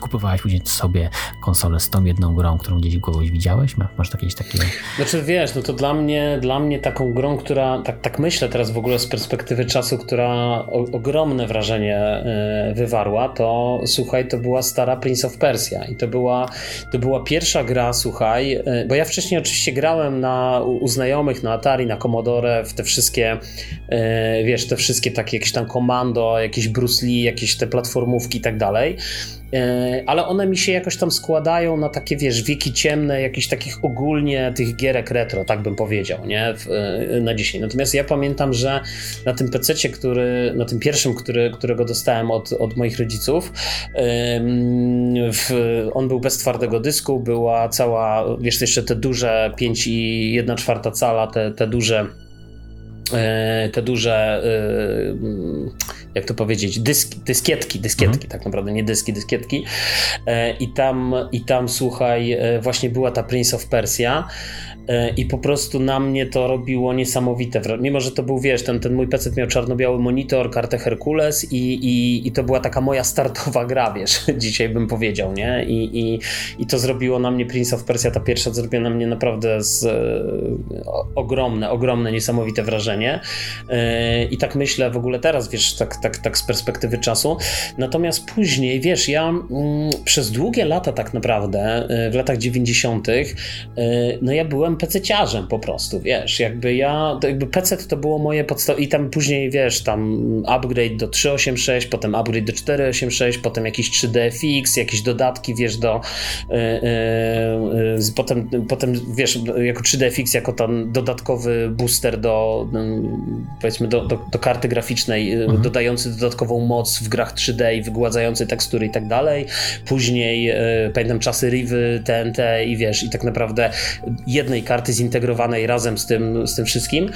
kupowałeś później sobie konsolę z tą jedną grą, którą gdzieś u kogoś widziałeś? Masz jakieś takie... Znaczy wiesz, no to dla mnie, dla mnie taką grą, która, tak, tak myślę teraz w ogóle z perspektywy czasu, która o, ogromne wrażenie y, wywarła, to słuchaj, to była stara Prince of Persia i to była, to była pierwsza pierwsza gra, słuchaj, y, bo ja wcześniej oczywiście grałem na, u znajomych na Atari, na Commodore, w te wszystkie, y, wiesz, te wszystkie takie jakieś tam komando, jakieś Bruce Lee, jakieś te platformówki i tak dalej. E, ale one mi się jakoś tam składają na takie, wiesz, wieki ciemne, jakichś takich ogólnie tych gierek retro, tak bym powiedział, nie, w, e, na dzisiaj. Natomiast ja pamiętam, że na tym PC, który, na tym pierwszym, który, którego dostałem od, od moich rodziców, w, on był bez twardego dysku, była cała, wiesz, jeszcze te duże 5 i 1 czwarta cala, te, te duże te duże jak to powiedzieć, dysk, dyskietki, dyskietki, mhm. tak naprawdę, nie dyski, dyskietki. E, I tam, I tam, słuchaj, e, właśnie była ta Prince of Persia E, i po prostu na mnie to robiło niesamowite. Mimo, że to był, wiesz, ten, ten mój PC miał czarno-biały monitor, kartę Herkules i, i, i to była taka moja startowa gra, wiesz, dzisiaj bym powiedział, nie? I, i, I to zrobiło na mnie Prince of Persia, ta pierwsza zrobiła na mnie naprawdę z, o, ogromne, ogromne, niesamowite wrażenie. E, I tak myślę w ogóle teraz, wiesz, tak, tak, tak z perspektywy czasu. Natomiast później, wiesz, ja mm, przez długie lata tak naprawdę, e, w latach 90., no ja byłem pececiarzem po prostu, wiesz, jakby ja, jakby PC to było moje podstawowe i tam później, wiesz, tam upgrade do 386, potem upgrade do 486, potem jakiś 3DFX, jakieś dodatki, wiesz, do yy, yy, potem, potem, wiesz, jako 3DFX, jako ten dodatkowy booster do, powiedzmy, do, do, do karty graficznej, mhm. dodający dodatkową moc w grach 3D i wygładzający tekstury i tak dalej. Później, yy, pamiętam czasy Rivy, TNT i wiesz, i tak naprawdę jednej karty zintegrowanej razem z tym, z tym wszystkim.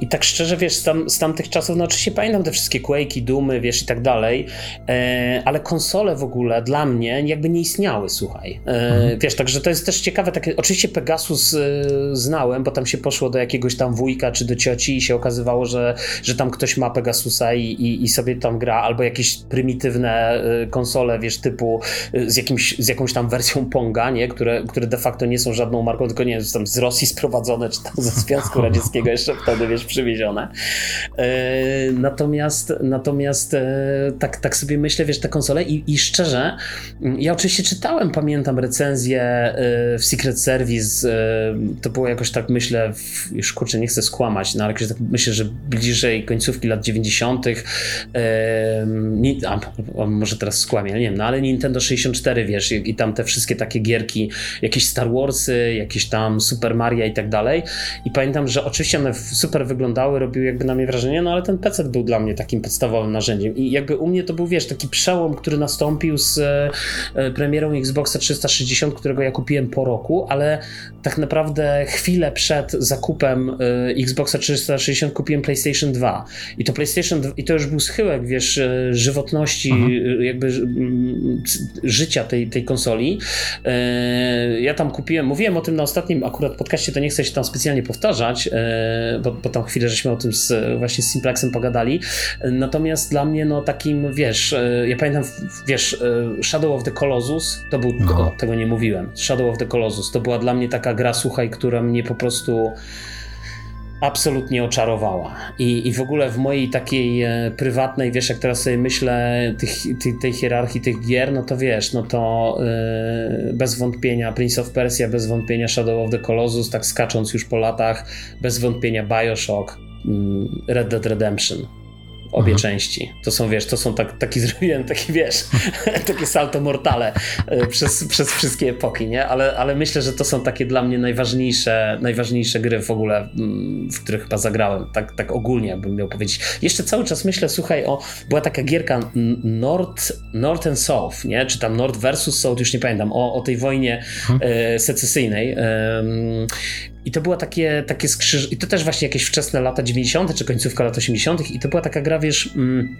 I tak szczerze, wiesz, z, tam, z tamtych czasów, no oczywiście pamiętam te wszystkie Quake'i, Dumy, wiesz, i tak dalej, e, ale konsole w ogóle dla mnie jakby nie istniały, słuchaj. E, mhm. Wiesz, także to jest też ciekawe, takie, oczywiście Pegasus e, znałem, bo tam się poszło do jakiegoś tam wujka czy do cioci i się okazywało, że, że tam ktoś ma Pegasusa i, i, i sobie tam gra, albo jakieś prymitywne konsole, wiesz, typu z, jakimś, z jakąś tam wersją Ponga, nie? Które, które de facto nie są żadną marką, tylko nie wiem, tam z Rosji sprowadzone, czy tam ze Związku Radzieckiego jeszcze wtedy, wiesz, przywiezione. E, natomiast, natomiast e, tak, tak sobie myślę, wiesz, te konsole i, i szczerze, ja oczywiście czytałem, pamiętam recenzję e, w Secret Service, to było jakoś tak, myślę, w, już kurczę, nie chcę skłamać, no ale jakoś tak myślę, że bliżej końcówki lat 90. A, może teraz skłamię, nie wiem, no ale Nintendo 64, wiesz, i, i tam te wszystkie takie gierki, jakieś Star Warsy, jakieś tam Super Mario i tak dalej. I pamiętam, że oczywiście one super wyglądały, robiły jakby na mnie wrażenie, no ale ten PC był dla mnie takim podstawowym narzędziem. I jakby u mnie to był, wiesz, taki przełom, który nastąpił z e, premierą Xboxa 360, którego ja kupiłem po roku, ale tak naprawdę chwilę przed zakupem e, Xboxa 360 kupiłem PlayStation 2. I to PlayStation 2, i to już był schyłek, wiesz, e, żywotności, mhm. jakby życia tej, tej konsoli. Ja tam kupiłem, mówiłem o tym na ostatnim akurat podcaście, to nie chcę się tam specjalnie powtarzać, bo, bo tam chwilę żeśmy o tym z, właśnie z Simplexem pogadali. Natomiast dla mnie, no takim, wiesz, ja pamiętam, wiesz, Shadow of the Colossus, to był, no. o, tego nie mówiłem, Shadow of the Colossus, to była dla mnie taka gra, słuchaj, która mnie po prostu absolutnie oczarowała. I, I w ogóle w mojej takiej e, prywatnej, wiesz, jak teraz sobie myślę tych, tej, tej hierarchii tych gier, no to wiesz, no to e, bez wątpienia Prince of Persia, bez wątpienia Shadow of the Colossus, tak skacząc już po latach, bez wątpienia Bioshock, mm, Red Dead Redemption obie mhm. części. To są, wiesz, to są tak, taki zrobiłem, taki, wiesz, takie salto mortale e, przez, przez wszystkie epoki, nie? Ale, ale myślę, że to są takie dla mnie najważniejsze, najważniejsze gry w ogóle, mm, w których chyba zagrałem, tak, tak ogólnie bym miał powiedzieć. Jeszcze cały czas myślę, słuchaj, o, była taka gierka North, North and South, nie? Czy tam North versus South, już nie pamiętam, o, o tej wojnie mhm. e, secesyjnej, e, i to była takie, takie skrzyż... I to też właśnie jakieś wczesne lata 90. czy końcówka lat 80. I to była taka gra, wiesz... Mm,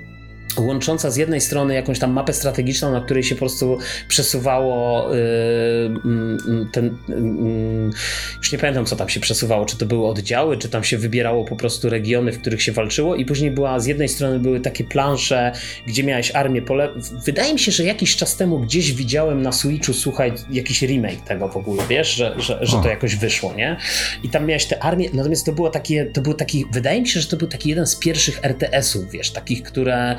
łącząca z jednej strony jakąś tam mapę strategiczną, na której się po prostu przesuwało yy, ten, yy, już nie pamiętam co tam się przesuwało, czy to były oddziały, czy tam się wybierało po prostu regiony, w których się walczyło i później była, z jednej strony były takie plansze, gdzie miałeś armię pole... Wydaje mi się, że jakiś czas temu gdzieś widziałem na Switchu, słuchaj, jakiś remake tego w ogóle, wiesz, że, że, że to jakoś wyszło, nie? I tam miałeś te armie, natomiast to było takie, to był taki, wydaje mi się, że to był taki jeden z pierwszych RTS-ów, wiesz, takich, które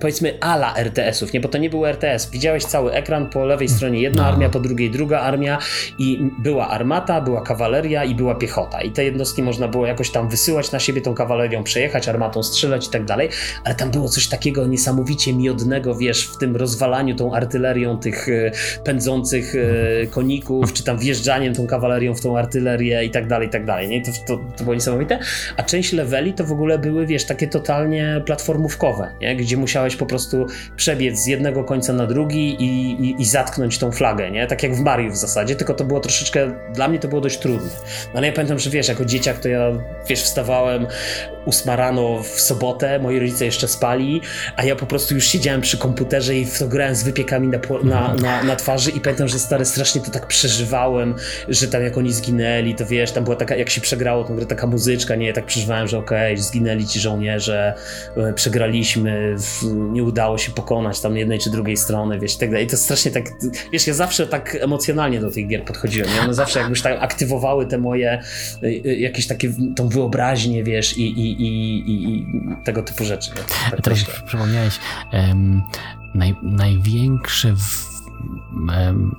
powiedzmy ala RTS-ów, nie? Bo to nie był RTS. Widziałeś cały ekran, po lewej stronie jedna no. armia, po drugiej druga armia i była armata, była kawaleria i była piechota. I te jednostki można było jakoś tam wysyłać na siebie tą kawalerią, przejechać, armatą strzelać i tak dalej, ale tam było coś takiego niesamowicie miodnego, wiesz, w tym rozwalaniu tą artylerią tych e, pędzących e, koników, czy tam wjeżdżaniem tą kawalerią w tą artylerię i tak dalej, i tak dalej, nie? To, to, to było niesamowite. A część leveli to w ogóle były, wiesz, takie totalnie platformówkowe, nie? Gdzie musiałeś musiałeś po prostu przebiec z jednego końca na drugi i, i, i, zatknąć tą flagę, nie? Tak jak w Mario w zasadzie, tylko to było troszeczkę, dla mnie to było dość trudne. No ale ja pamiętam, że wiesz, jako dzieciak to ja, wiesz, wstawałem ósma rano w sobotę, moi rodzice jeszcze spali, a ja po prostu już siedziałem przy komputerze i w to grałem z wypiekami na, na, na, na twarzy i pamiętam, że stary strasznie to tak przeżywałem, że tam jak oni zginęli, to wiesz, tam była taka, jak się przegrało tą grę, taka muzyczka, nie, tak przeżywałem, że okej, okay, zginęli ci żołnierze, e, przegraliśmy, nie udało się pokonać tam jednej czy drugiej strony, wiesz, i tak dalej. I to strasznie tak, wiesz, ja zawsze tak emocjonalnie do tych gier podchodziłem, nie? One zawsze jakbyś tak aktywowały te moje e, e, jakieś takie, tą wyobraźnię, wiesz, i, i, i, i tego typu rzeczy. Tak Teraz przypomniałeś, um, naj, największy w, um,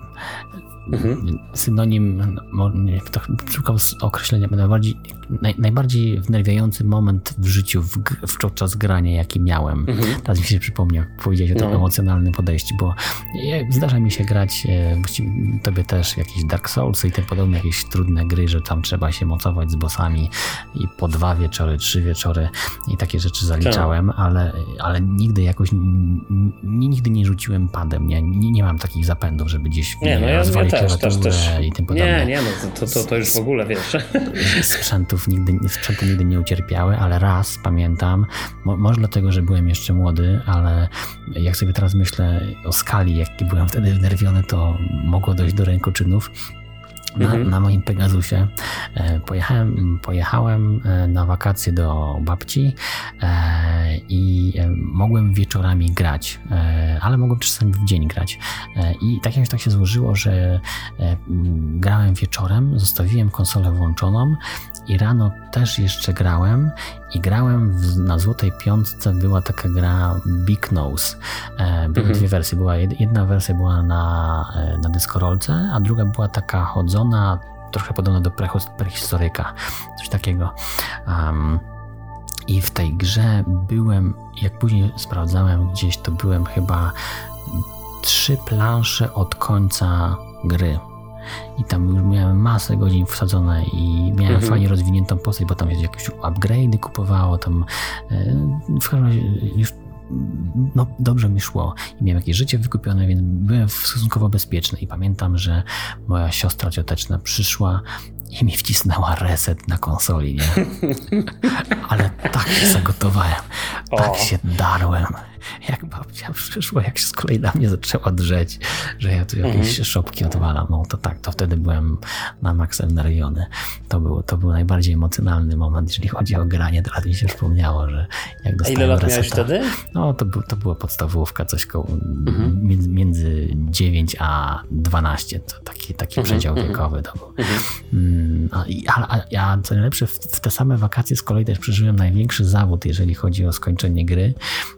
Mhm. Synonim, no, szukam określenia, najbardziej, naj, najbardziej wnerwiający moment w życiu w, w podczas grania, jaki miałem. Mhm. Teraz mi się przypomniał, powiedziałeś o tym no. emocjonalnym podejściu, bo zdarza mi się grać, e, właściwie tobie też, jakieś Dark Souls i te podobne jakieś trudne gry, że tam trzeba się mocować z bossami i po dwa wieczory, trzy wieczory i takie rzeczy zaliczałem, tak. ale, ale nigdy jakoś, nigdy nie rzuciłem padem, nie, nie, nie mam takich zapędów, żeby gdzieś nie, no ja, rozwalić też, też, też. i tym podobne. Nie, nie, no to, to, to już w ogóle, wiesz. Sprzętów nigdy, sprzęty nigdy nie ucierpiały, ale raz pamiętam, mo, może dlatego, że byłem jeszcze młody, ale jak sobie teraz myślę o skali, jaki byłem wtedy wnerwiony, to mogło dojść do rękoczynów na, mhm. na moim Pegasusie. E, pojechałem, pojechałem e, na wakacje do babci e, i mogłem wieczorami grać, ale mogłem czasami w dzień grać. I tak jakoś tak się złożyło, że grałem wieczorem, zostawiłem konsolę włączoną i rano też jeszcze grałem i grałem w, na Złotej Piątce była taka gra Big Nose. Były mhm. dwie wersje. Była jedna wersja była na, na dyskorolce, a druga była taka chodzona, trochę podobna do prehistoryka, coś takiego. Um, I w tej grze byłem, jak później sprawdzałem gdzieś, to byłem chyba trzy plansze od końca gry. I tam już miałem masę godzin wsadzone i miałem mhm. fajnie rozwiniętą postać, bo tam jakieś upgrade'y kupowało, tam e, w każdym razie już no, dobrze mi szło i miałem jakieś życie wykupione, więc byłem stosunkowo bezpieczny. I pamiętam, że moja siostra cioteczna przyszła i mi wcisnęła reset na konsoli, nie? Ale tak się zagotowałem, tak o. się darłem jak babcia przyszła, jak się z kolei na mnie zaczęła drzeć, że ja tu jakieś mhm. szopki odwalam, no to tak, to wtedy byłem na maksa nariony. To był, to był najbardziej emocjonalny moment, jeżeli chodzi o granie, teraz mi się przypomniało, że jak dostałem A ile lat reseta, miałeś wtedy? No to, był, to była podstawówka, coś koło, mhm. między, między 9 a 12, to taki, taki mhm. przedział wiekowy to był. Mm, a, a, a, co najlepsze, w, w, te same wakacje z kolei też przeżyłem największy zawód, jeżeli chodzi o skończenie gry.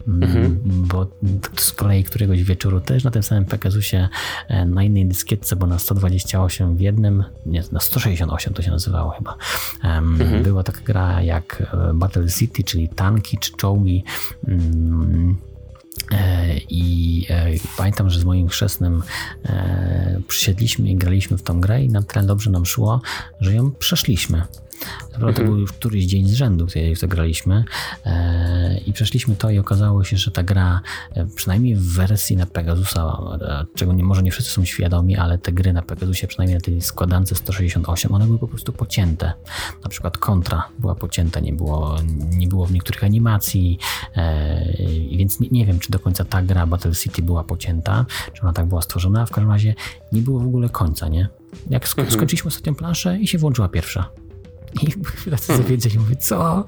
Mm, mhm bo z kolei któregoś wieczoru też na tym samym Pegasusie e, na innej dyskietce, bo na 128 w jednym, nie, na 168 to się nazywało chyba, mhm. była taka gra jak e, Battle City, czyli tanki czy czołgi. Mm, e, I pamiętam, że z moim chrzestnym przysiedliśmy i graliśmy w tą grę i na tyle dobrze nam szło, że ją przeszliśmy. To mhm. był już któryś dzień z rzędu, kiedy w to graliśmy e, i przeszliśmy to i okazało się, że ta gra, e, przynajmniej w wersji na Pegasusa, e, czego nie, może nie wszyscy są świadomi, ale te gry na Pegasusie, przynajmniej na tej składance 168, one były po prostu pocięte. Na przykład kontra była pocięta, nie było, nie było w niektórych animacji, więc nie, nie wiem, czy do końca ta gra Battle City była pocięta, czy ona tak była stworzona, w każdym razie nie było w ogóle końca, nie? Jak sko- mhm. skończyliśmy ostatnią planszę i się włączyła pierwsza. I tacy zawiedzieli, mówię, co?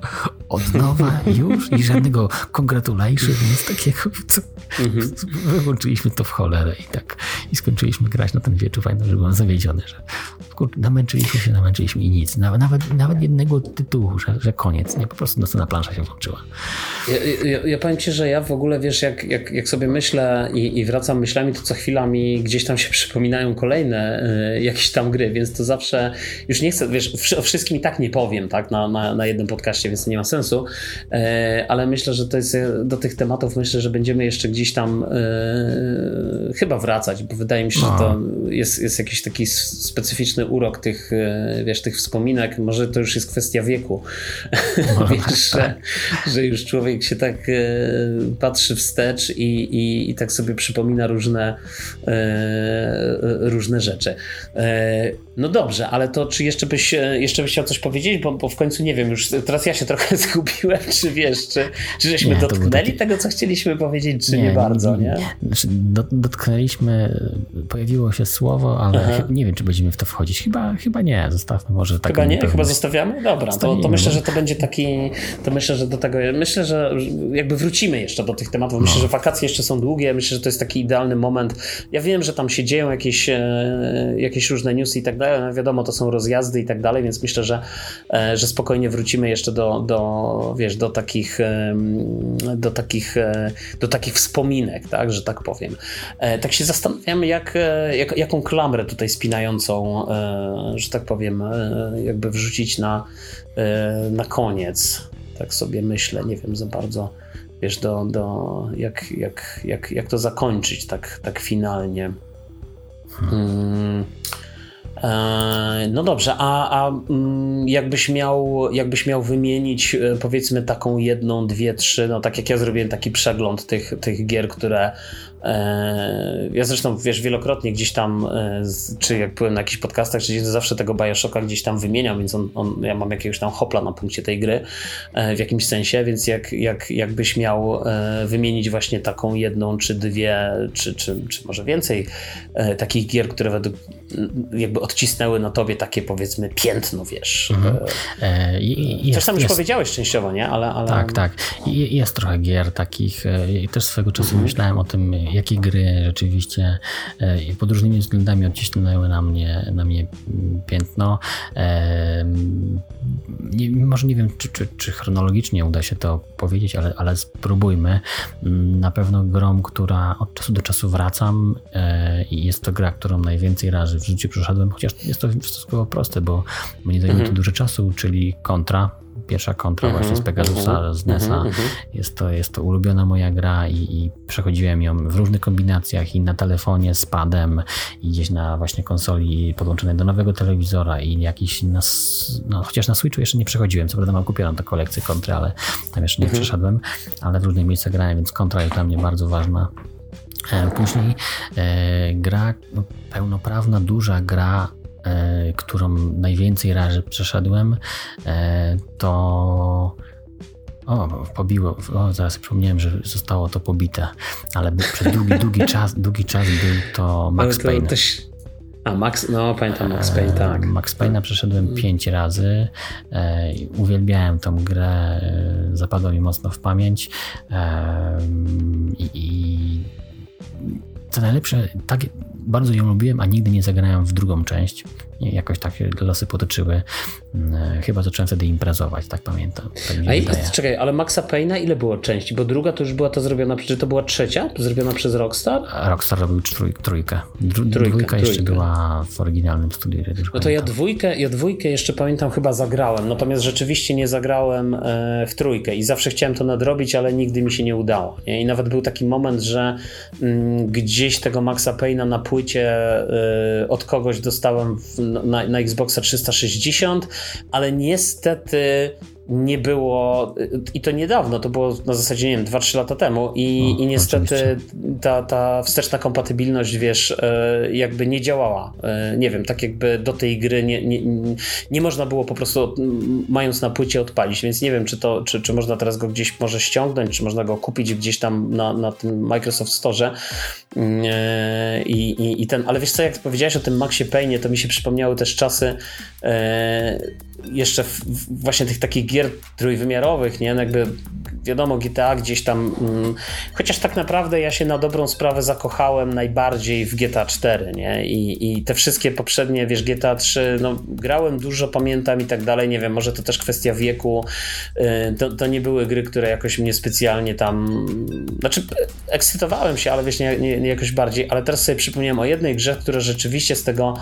Od nowa już? I żadnego congratulation, nic takiego. Co? Mhm. Wyłączyliśmy to w cholerę i tak. I skończyliśmy grać na ten wieczór. Pamiętam, że byłem zawiedziony, że kur, namęczyliśmy się, namęczyliśmy i nic. Nawet, nawet, jednego tytułu, że, że koniec. Nie, po prostu następna plansza się włączyła. Ja, ja, ja powiem ci, że ja w ogóle, wiesz, jak, jak, jak sobie myślę i, i wracam myślami, to co chwila mi gdzieś tam się przypominają kolejne y, jakieś tam gry, więc to zawsze już nie chcę, wiesz, o wszystkim i tak nie powiem, tak, na, na, na jednym podcaście, więc to nie ma sensu, y, ale myślę, że to jest do tych tematów, myślę, że będziemy jeszcze gdzieś tam y, chyba wracać, bo wydaje mi się, no. że to jest, jest jakiś taki specyficzny urok tych, e, wiesz, tych wspominek. Może to już jest kwestia wieku. No, wiesz, że, że już człowiek się tak e, patrzy wstecz i, i, i tak sobie przypomina różne, e, różne rzeczy. No dobrze, ale to czy jeszcze byś, jeszcze byś chciał coś powiedzieć? Bo, bo w końcu nie wiem, już teraz ja się trochę zgubiłem, czy wiesz, czy, czy żeśmy nie, dotknęli taki... tego, co chcieliśmy powiedzieć, czy nie, nie bardzo, nie? nie? Znaczy, dotknęliśmy, pojawiło się słowo, ale Aha. nie wiem, czy będziemy w to wchodzić Chyba, chyba nie, zostawmy może tak. Chyba nie? Chyba zostawiamy? Dobra, to, to, myślę, że to będzie taki, to myślę, że do tego, myślę, że jakby wrócimy jeszcze do tych tematów. Myślę, no. że wakacje jeszcze są długie, myślę, że to jest taki idealny moment. Ja wiem, że tam się dzieją jakieś, e, jakieś różne newsy i tak dalej, no wiadomo, to są rozjazdy i tak dalej, więc myślę, że, e, że spokojnie wrócimy jeszcze do, do wiesz, do takich, do takich, e, do takich wspominek, tak, że tak powiem. Tak się zastanawiamy, jak, jak, jaką klamrę tutaj spinającą że tak powiem, e, jakby wrzucić na, e, na koniec. Tak sobie myślę, nie wiem za bardzo, wiesz, do, do jak, jak, jak, jak to zakończyć tak, tak finalnie. Hmm. No dobrze, a, a mm, jakbyś, miał, jakbyś miał wymienić powiedzmy taką jedną, dwie, trzy, no tak jak ja zrobiłem taki przegląd tych, tych gier, które E, ja zresztą, wiesz, wielokrotnie gdzieś tam, e, czy jak byłem na jakichś podcastach, czy gdzieś zawsze tego Bioshocka gdzieś tam wymieniam, więc on, on, ja mam jakiegoś tam hopla na punkcie tej gry e, w jakimś sensie, więc jak, jak, jakbyś miał wymienić właśnie taką jedną, czy dwie, czy, czy, czy może więcej takich gier, które według jakby odcisnęły na tobie takie powiedzmy piętno, wiesz. Mhm. E, jest, Coś tam już jest. powiedziałeś częściowo, nie? Ale, ale... Tak, tak. Jest trochę gier takich. I też swego czasu mhm. myślałem o tym, jakie gry rzeczywiście pod różnymi względami odcisnęły na mnie, na mnie piętno. Nie, może nie wiem, czy, czy, czy chronologicznie uda się to powiedzieć, ale, ale spróbujmy. Na pewno grą, która od czasu do czasu wracam e, i jest to gra, którą najwięcej razy w życiu przeszedłem, chociaż jest to stosunkowo proste, bo, bo nie zajmuje to mhm. dużo czasu, czyli kontra pierwsza kontra mm -hmm, właśnie z Pegasusa, mm -hmm, z NESa. Mm -hmm. Jest, to, jest to ulubiona moja gra i, i, przechodziłem ją w różnych kombinacjach i na telefonie z padem i gdzieś na właśnie konsoli podłączonej do nowego telewizora i jakiś na, no, chociaż na Switchu jeszcze nie przechodziłem, co prawda mam kupioną tę kolekcję kontry, ale tam jeszcze nie mhm. przeszedłem, ale w różnych miejscach grałem, więc kontra jest dla mnie bardzo ważna. E, później e, gra, no, pełnoprawna, duża gra którą najwięcej razy przeszedłem, e, to o, pobiło, o, zaraz przypomniałem, że zostało to pobite, ale przez długi, długi czas, długi czas był to Max to, Payne. Też... A, Max, no pamiętam Max Payne, tak. Max Payne'a przeszedłem mm. pięć razy. E, uwielbiałem tą grę, e, zapadła mi mocno w pamięć. E, i, co najlepsze, tak, bardzo ją lubiłem, a nigdy nie zagrałem w drugą część. Jakoś tak losy potoczyły. Mm, chyba zacząłem wtedy imprezować, tak pamiętam. Tak a i, czekaj, ale Maxa Payne'a ile było części? Bo druga to już była to zrobiona, czy to była trzecia? Zrobiona przez Rockstar? Rockstar robił trój, trójkę. Dru, trójkę. Dwójka jeszcze była w oryginalnym studiu. No to ja dwójkę, ja dwójkę jeszcze pamiętam chyba zagrałem, natomiast rzeczywiście nie zagrałem e, w trójkę i zawsze chciałem to nadrobić, ale nigdy mi się nie udało. I nawet był taki moment, że mm, gdzieś tego Maxa Payne'a na płycie y, od kogoś dostałem w, na, na Xboxa 360, ale niestety nie było, i to niedawno, to było na zasadzie, nie wiem, 2-3 lata temu i, i niestety ta, ta wsteczna kompatybilność, wiesz, e, jakby nie działała. E, nie wiem, tak jakby do tej gry nie, nie, nie można było po prostu mając na płycie odpalić, więc nie wiem, czy to, czy, czy można teraz go gdzieś może ściągnąć, czy można go kupić gdzieś tam na, na tym Microsoft Store e, i, i, i ten, ale wiesz co, jak powiedziałeś o tym Maxie Payne, to mi się przypomniały też czasy jeszcze w, właśnie tych takich gier trójwymiarowych, nie? No jakby wiadomo, GTA gdzieś tam, mm, chociaż tak naprawdę ja się na dobrą sprawę zakochałem najbardziej w GTA 4, nie? I, I te wszystkie poprzednie, wiesz, GTA 3, no grałem dużo, pamiętam i tak dalej, nie wiem, może to też kwestia wieku, y, to, to nie były gry, które jakoś mnie specjalnie tam, znaczy ekscytowałem się, ale wiesz, nie, nie, nie jakoś bardziej, ale teraz sobie przypomniałem o jednej grze, która rzeczywiście z tego,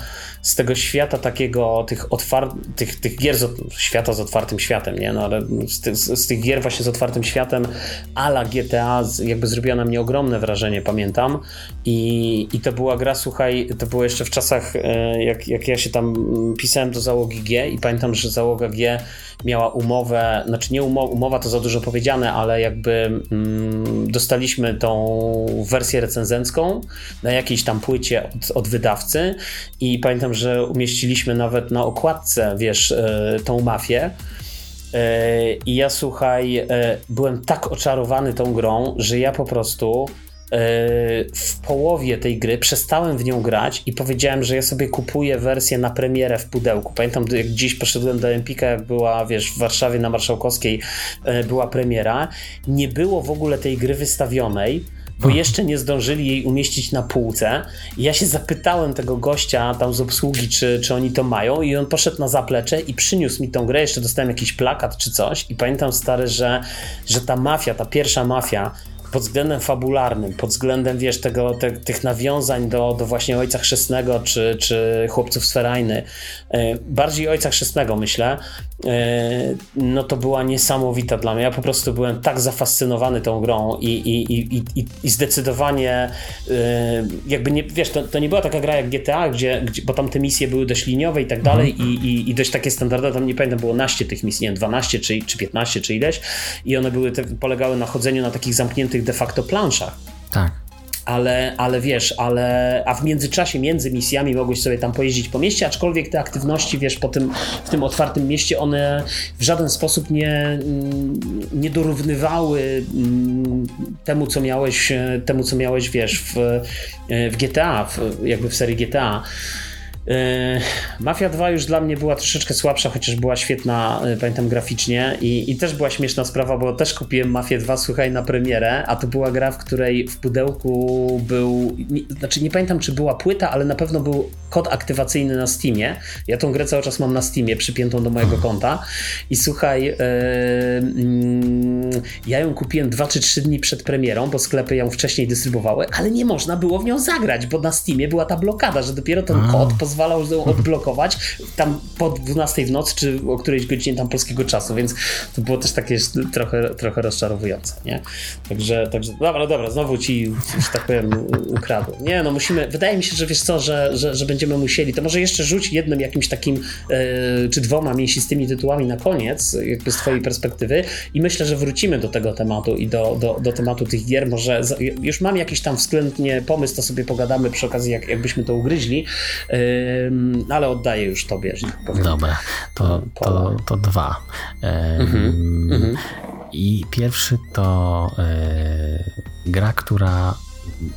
z tego świata takiego, tych otwartych, tych, tych gier z, świata z otwartym światem, nie? No ale z, ty, z, z tych gier właśnie z otwartym światem ala GTA jakby zrobiła na mnie ogromne wrażenie, pamiętam. I, i to była gra, słuchaj, to było jeszcze w czasach, e, jak, jak ja się tam pisałem do załogi G i pamiętam, że załoga G miała umowę, znaczy nie umowa, umowa to za dużo powiedziane, ale jakby mm, dostaliśmy tą wersję recenzencką na jakiejś tam płycie od, od wydawcy i pamiętam, że umieściliśmy nawet na okładce, wiesz, e, tą mafię. E, I ja słuchaj, e, byłem tak oczarowany tą grą, że ja po prostu e, w połowie tej gry przestałem w nią grać i powiedziałem, że ja sobie kupuję wersję na premierę w pudełku. Pamiętam, jak dziś poszedłem do Empika, jak była, wiesz, w Warszawie na Marszałkowskiej była premiera. Nie było w ogóle tej gry wystawionej bo jeszcze nie zdążyli jej umieścić na półce. I ja się zapytałem tego gościa tam z obsługi, czy, czy oni to mają, i on poszedł na zaplecze i przyniósł mi tą grę. Jeszcze dostałem jakiś plakat czy coś. I pamiętam stary, że, że ta mafia, ta pierwsza mafia, pod względem fabularnym, pod względem, wiesz, tego, te, tych nawiązań do, do właśnie Ojca Chrzestnego czy, czy Chłopców z Ferajny, e, bardziej Ojca Chrzestnego myślę, e, no to była niesamowita dla mnie. Ja po prostu byłem tak zafascynowany tą grą i, i, i, i, i zdecydowanie e, jakby nie, wiesz, to, to nie była taka gra jak GTA, gdzie, gdzie bo tam te misje były dość liniowe i tak dalej mhm. i, i, i dość takie standardowe, tam nie pamiętam, było naście tych misji, nie wiem, 12 czy, czy 15 czy ileś i one były te, polegały na chodzeniu na takich zamkniętych de facto planszach. Tak ale, ale wiesz, ale, a w międzyczasie, między misjami mogłeś sobie tam pojeździć po mieście, aczkolwiek te aktywności, wiesz, po tym, w tym otwartym mieście, one w żaden sposób nie, mm, nie dorównywały mm, temu, co miałeś, temu, co miałeś, wiesz, w, w GTA, w, jakby w serii GTA. E, Mafia 2 już dla mnie była troszeczkę słabsza, chociaż była świetna, e, pamiętam graficznie i, i też była śmieszna sprawa, bo też kupiłem Mafię 2, słuchaj, na premierę, a to była gra, w której w pudełku był, nie, znaczy nie pamiętam czy była płyta, ale na pewno był kod aktywacyjny na Steamie. Ja tą grę cały czas mam na Steamie przypiętą do mojego konta i słuchaj, yy, yy, ja ją kupiłem 2 czy 3 dni przed premierą, bo sklepy ją wcześniej dystrybuowały, ale nie można było w nią zagrać, bo na Steamie była ta blokada, że dopiero ten kod pozwala pozwalał ją odblokować tam po 12 w nocy, czy o którejś godzinie tam polskiego czasu, więc to było też takie trochę, trochę rozczarowujące, nie? Także, także dobra, dobra, znowu ci, że tak powiem, ukradłem. Nie, no musimy, wydaje mi się, że wiesz co, że, że, że będziemy musieli, to może jeszcze rzuć jednym jakimś takim, yy, czy dwoma mięsistymi tytułami na koniec, jakby z twojej perspektywy i myślę, że wrócimy do tego tematu i do, do, do tematu tych gier, może już mam jakiś tam względnie pomysł, to sobie pogadamy przy okazji, jak, jakbyśmy to ugryźli, yy, ale oddaję już tobie, że tak powiem. Dobra, to, to, to dwa. Mhm, I pierwszy to e, gra, która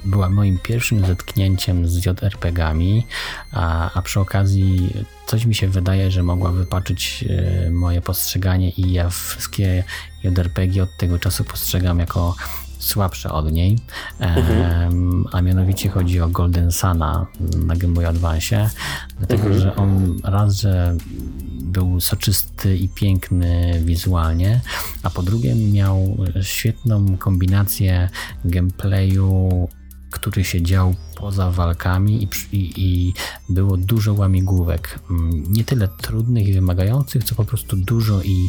była moim pierwszym zetknięciem z JRPG-ami, a, a przy okazji coś mi się wydaje, że mogła wypaczyć e, moje postrzeganie i ja wszystkie JRPG od tego czasu postrzegam jako słabsze od niej, mhm. a mianowicie chodzi o Golden Sana na Game Boy Advance, dlatego mhm. że on raz, że był soczysty i piękny wizualnie, a po drugie miał świetną kombinację gameplayu który się dział poza walkami i, i, i, było dużo łamigłówek. Mm, nie tyle trudnych i wymagających, co po prostu dużo i,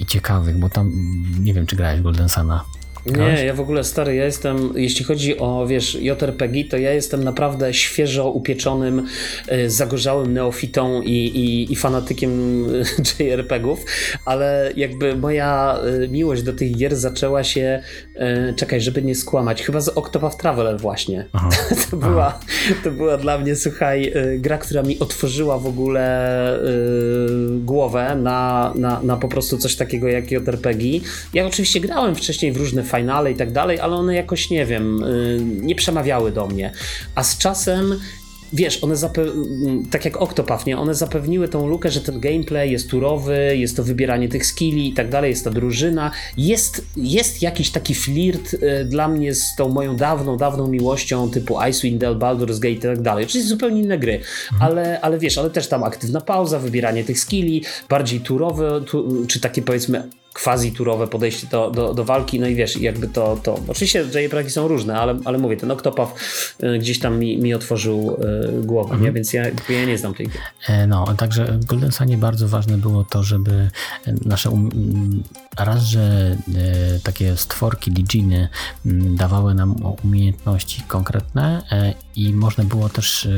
i ciekawych, bo tam nie wiem, czy grałeś Golden Sana. Nie, ja w ogóle stary, ja jestem, jeśli chodzi o, wiesz, JRPG, to ja jestem naprawdę świeżo upieczonym, e, zagorzałym neofitą i, i, i fanatykiem JRPGów, ale jakby moja e, miłość do tych gier zaczęła się, czekaj, żeby nie skłamać, chyba z Octopath Traveler właśnie. to, była, to była dla mnie, słuchaj, gra, która mi otworzyła w ogóle głowę na, na, na po prostu coś takiego jak JRPG. Ja oczywiście grałem wcześniej w różne finale i tak dalej, ale one jakoś, nie wiem, y, nie przemawiały do mnie. A z czasem wiesz, one tak jak Octopath, nie? One zapewniły tą lukę, że ten gameplay jest turowy, jest to wybieranie tych skilli i tak dalej, jest ta drużyna. Jest, jest jakiś taki flirt y, dla mnie z tą moją dawną, dawną miłością typu Icewind Dale, Baldur's Gate i tak dalej. Czyli zupełnie inne gry. Mhm. Ale, ale wiesz, ale też tam aktywna pauza, wybieranie tych skilli, bardziej turowe, tu, czy takie powiedzmy quasi-turowe podejście do, do, do, walki, no i wiesz, jakby to, to oczywiście JRPG są różne, ale, ale mówię, ten Octopath y, gdzieś tam mi, mi otworzył y, głowę, mhm. nie? więc ja, ja nie znam tej gry. E, no, także Golden Sunie bardzo ważne było to, żeby nasze um, raz, że e, takie stworki, diginy dawały nam umiejętności konkretne e, i można było też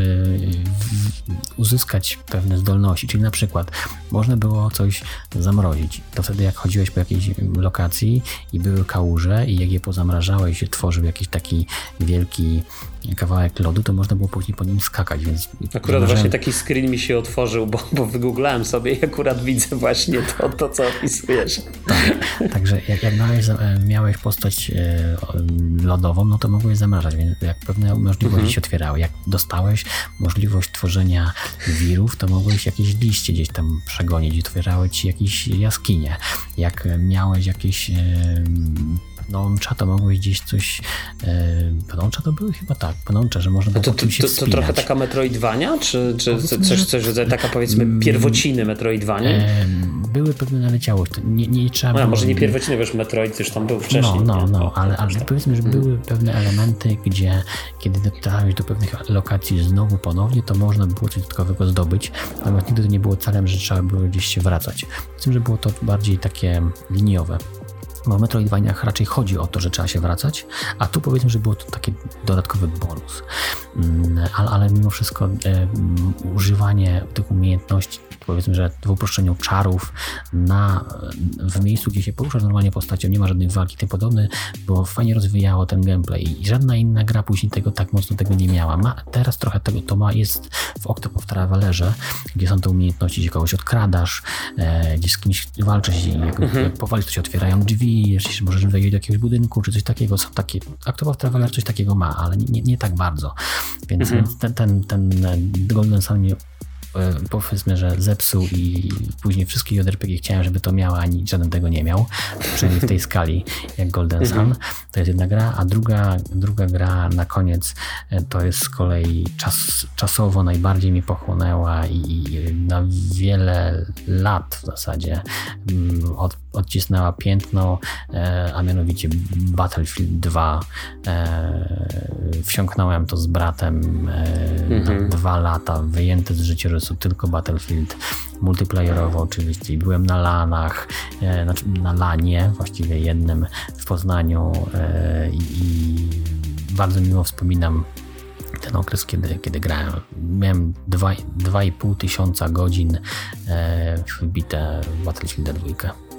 uzyskać pewne zdolności, czyli na przykład można było coś zamrozić, to wtedy jak chodziłeś po jakiejś lokacji i były kałuże i jak je pozamrażałeś tworzył jakiś taki wielki kawałek lodu, to można było później po nim skakać, więc... Akurat właśnie taki screen mi się otworzył, bo, bo wygooglałem sobie i akurat widzę właśnie to, to co opisujesz. Tak, także jak, jak miałeś, miałeś postać e, lodową, no to mogłeś zamrażać, więc jak pewne możliwości mhm. się otwierały. Jak dostałeś możliwość tworzenia wirów, to mogłeś jakieś liście gdzieś tam przegonić i otwierały ci jakieś jaskinie. Jak miałeś jakieś pnącza, to mogłeś gdzieś coś... E, pnącza to były chyba tak, pnącza, że można było to, to, to, to, trochę taka metroidwania? Czy, czy coś, coś rodzaju taka powiedzmy mm. pierwociny metroidwania? E, były pewne naleciałości. Nie, nie trzeba było... może nie pierwociny, wiesz, Metroid już tam był wcześniej. No, no, no, ale, ale powiedzmy, że były hmm. pewne elementy, gdzie kiedy dotarłeś do pewnych lokacji znowu ponownie, to można było coś dodatkowego zdobyć, natomiast nigdy to nie było celem, że trzeba było gdzieś się wracać. Myślę, że było to bardziej takie liniowe. Bo w Metroidvaniach raczej chodzi o to, że trzeba się wracać, a tu powiedzmy, że było to taki dodatkowy bonus. Mm, ale, ale mimo wszystko e, używanie tych umiejętności powiedzmy, że w uproszczeniu czarów na, w miejscu, gdzie się poruszasz normalnie postacią, nie ma żadnych walki tym podobne, bo fajnie rozwijało ten gameplay i żadna inna gra później tego tak mocno tego nie miała. Ma, teraz trochę tego to ma, jest w Octopath Travelerze, gdzie są te umiejętności, gdzie kogoś odkradasz, e, gdzie z kimś walczysz, jak, mhm. jak powalisz, to się otwierają drzwi, jeśli możesz wejść do jakiegoś budynku, czy coś takiego. Są takie, Octopath Traveler coś takiego ma, ale nie, nie tak bardzo. Więc mhm. ten, ten, ten Golden Sun nie E, powiedzmy, że zepsuł i później wszystkie JRPG chciałem, żeby to miała, ani żaden tego nie miał, przynajmniej w tej skali jak Golden Sun. Mhm. To jest jedna gra, a druga, druga gra na koniec e, to jest z kolei czas, czasowo najbardziej mi pochłonęła i na wiele lat w zasadzie mm, od, odcisnęła piętno, e, a mianowicie Battlefield 2. Wsiąknąłem to z bratem mhm. na dwa lata, wyjęte z życiorysu tylko Battlefield multiplayerowo oczywiście. Byłem na LANach, e, znaczy na LANie, właściwie jednym w Poznaniu e, i bardzo miło wspominam ten okres, kiedy, kiedy grałem. Miałem 2,5 tysiąca godzin e, wbite w Battlefield 2.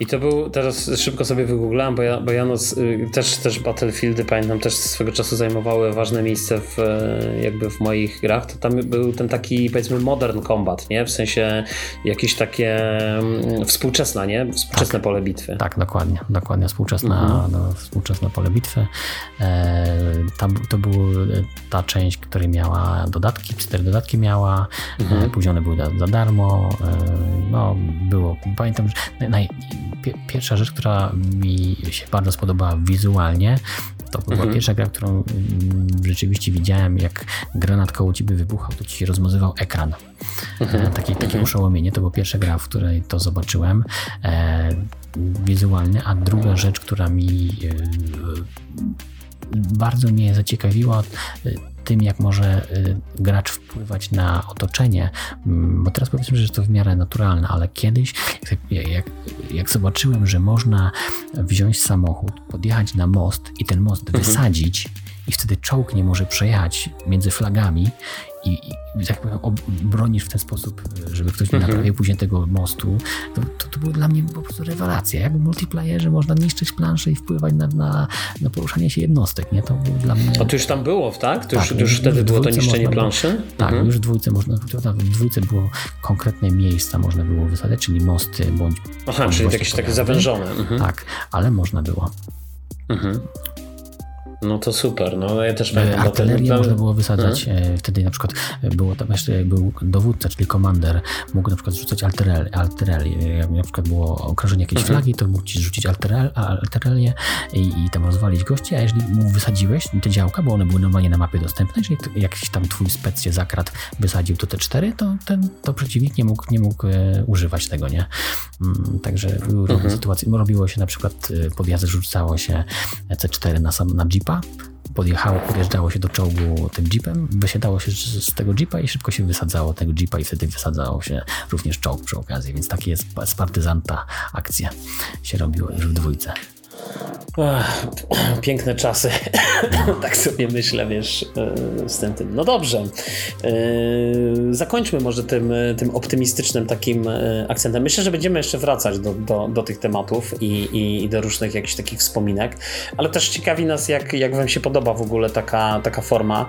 I to był, teraz szybko sobie wygooglałem, bo ja, bo ja no, też, też Battlefieldy, pamiętam, też swego czasu zajmowały ważne miejsce w, e, jakby w moich grach, to tam był ten taki, powiedzmy, modern combat, nie? W sensie jakieś takie mm, współczesne, nie? Współczesne tak, pole bitwy. Tak, dokładnie, dokładnie, współczesna, mhm. no, współczesne pole bitwy. E, tam, to była ta część, która miała dodatki, cztery dodatki miała, mhm. e, później one były za, za darmo, e, no, było, pamiętam, że naj, pierwsza rzecz, która mi się bardzo spodobała wizualnie, to była mhm. pierwsza gra, którą mm, rzeczywiście widziałem, jak granat koło ciebie wybuchał, to ci się rozmazywał ekran. Mhm. E, takie, takie mhm. oszołomienie. To była pierwsza gra, w której to zobaczyłem e, wizualnie, a druga rzecz, która mi e, bardzo mnie zaciekawiła, e, tym, jak może y, gracz wpływać na otoczenie, mm, bo teraz powiedzmy, że to w miarę naturalne, ale kiedyś, jak, jak, jak zobaczyłem, że można wziąć samochód, podjechać na most i ten most mhm. wysadzić, i wtedy czołg nie może przejechać między flagami i, i tak powiem, bronisz w ten sposób, żeby ktoś nie mhm. naprawił później tego mostu, to, to, to było dla mnie po prostu rewelacja. Jak w multiplayerze można niszczyć planszę i wpływać na, na, na poruszanie się jednostek, nie? To było dla mnie... A to już tam było, tak? To tak, już, już wtedy było to niszczenie planszy? Było, tak, mhm. już w dwójce można, w dwójce było konkretne miejsca można było wysadzać, czyli mosty bądź... Aha, czyli jakieś takie zawężone. Mhm. Tak, ale można było. Mhm. No to super, no ja też pamiętam. Artylerię ten... można było wysadzać, hmm? wtedy na przykład było tam jeszcze był dowódca, czyli komander, mógł na przykład rzucać artylerię, jak na przykład było okrążenie jakiejś mhm. flagi, to mógł ci rzucić artylerię i, i tam rozwalić gości, a jeżeli mu wysadziłeś te działka, bo one były normalnie na mapie dostępne, jeżeli jakiś tam twój spec się zakradł, wysadził to te cztery, to, ten, to przeciwnik nie mógł, nie mógł e, używać tego, nie? Mm, także były różne mhm. sytuacje. Robiło się na przykład e, podjazdy, rzucało się C4 na, sam, na jeepa, podjechało, podjeżdżało się do czołgu tym jeepem, wysiadało się z tego jeepa i szybko się wysadzało tego jeepa i wtedy wysadzało się również czołg przy okazji, więc takie jest z partyzanta akcja się robiło już w dwójce. Ach, piękne czasy. tak sobie myślę, wiesz, e, z tym. tym. No dobrze. E, zakończmy może tym, tym optymistycznym takim e, akcentem. Myślę, że będziemy jeszcze wracać do, do, do tych tematów i, i, do różnych jakichś takich wspominek, ale też ciekawi nas, jak, jak Wam się podoba w ogóle taka, taka forma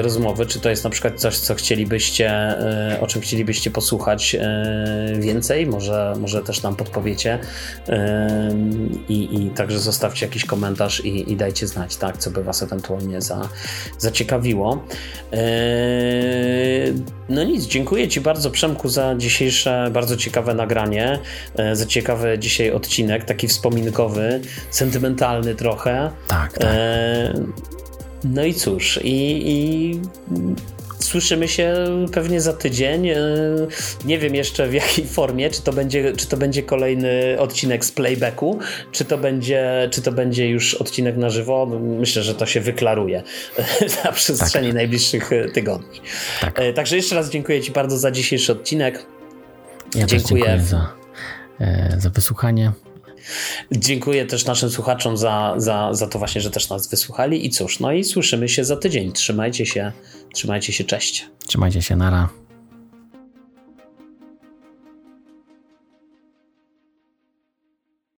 rozmowy. Czy to jest na przykład coś, co chcielibyście, o czym chcielibyście posłuchać więcej? Może, może też nam podpowiecie. I, i także zostawcie jakiś komentarz i, i, dajcie znać, tak, co by Was ewentualnie za, zaciekawiło. Eee, no nic, dziękuję Ci bardzo Przemku za dzisiejsze bardzo ciekawe nagranie, e, za ciekawy dzisiaj odcinek, taki wspominkowy, sentymentalny trochę. Tak, tak. E, no i cóż, i, i Słyszymy się pewnie za tydzień. E, nie wiem jeszcze w jakiej formie, czy to będzie, czy to będzie kolejny odcinek z playbacku, czy to będzie, czy to będzie już odcinek na żywo. Myślę, że to się wyklaruje na przestrzeni tak. najbliższych tygodni. Tak. E, także jeszcze raz dziękuję Ci bardzo za dzisiejszy odcinek. Ja dziękuję. dziękuję za, e, za wysłuchanie. Dziękuję też naszym słuchaczom za, za, za to właśnie, że też nas wysłuchali. I cóż, no i słyszymy się za tydzień. Trzymajcie się, trzymajcie się, cześć. Trzymajcie się, nara.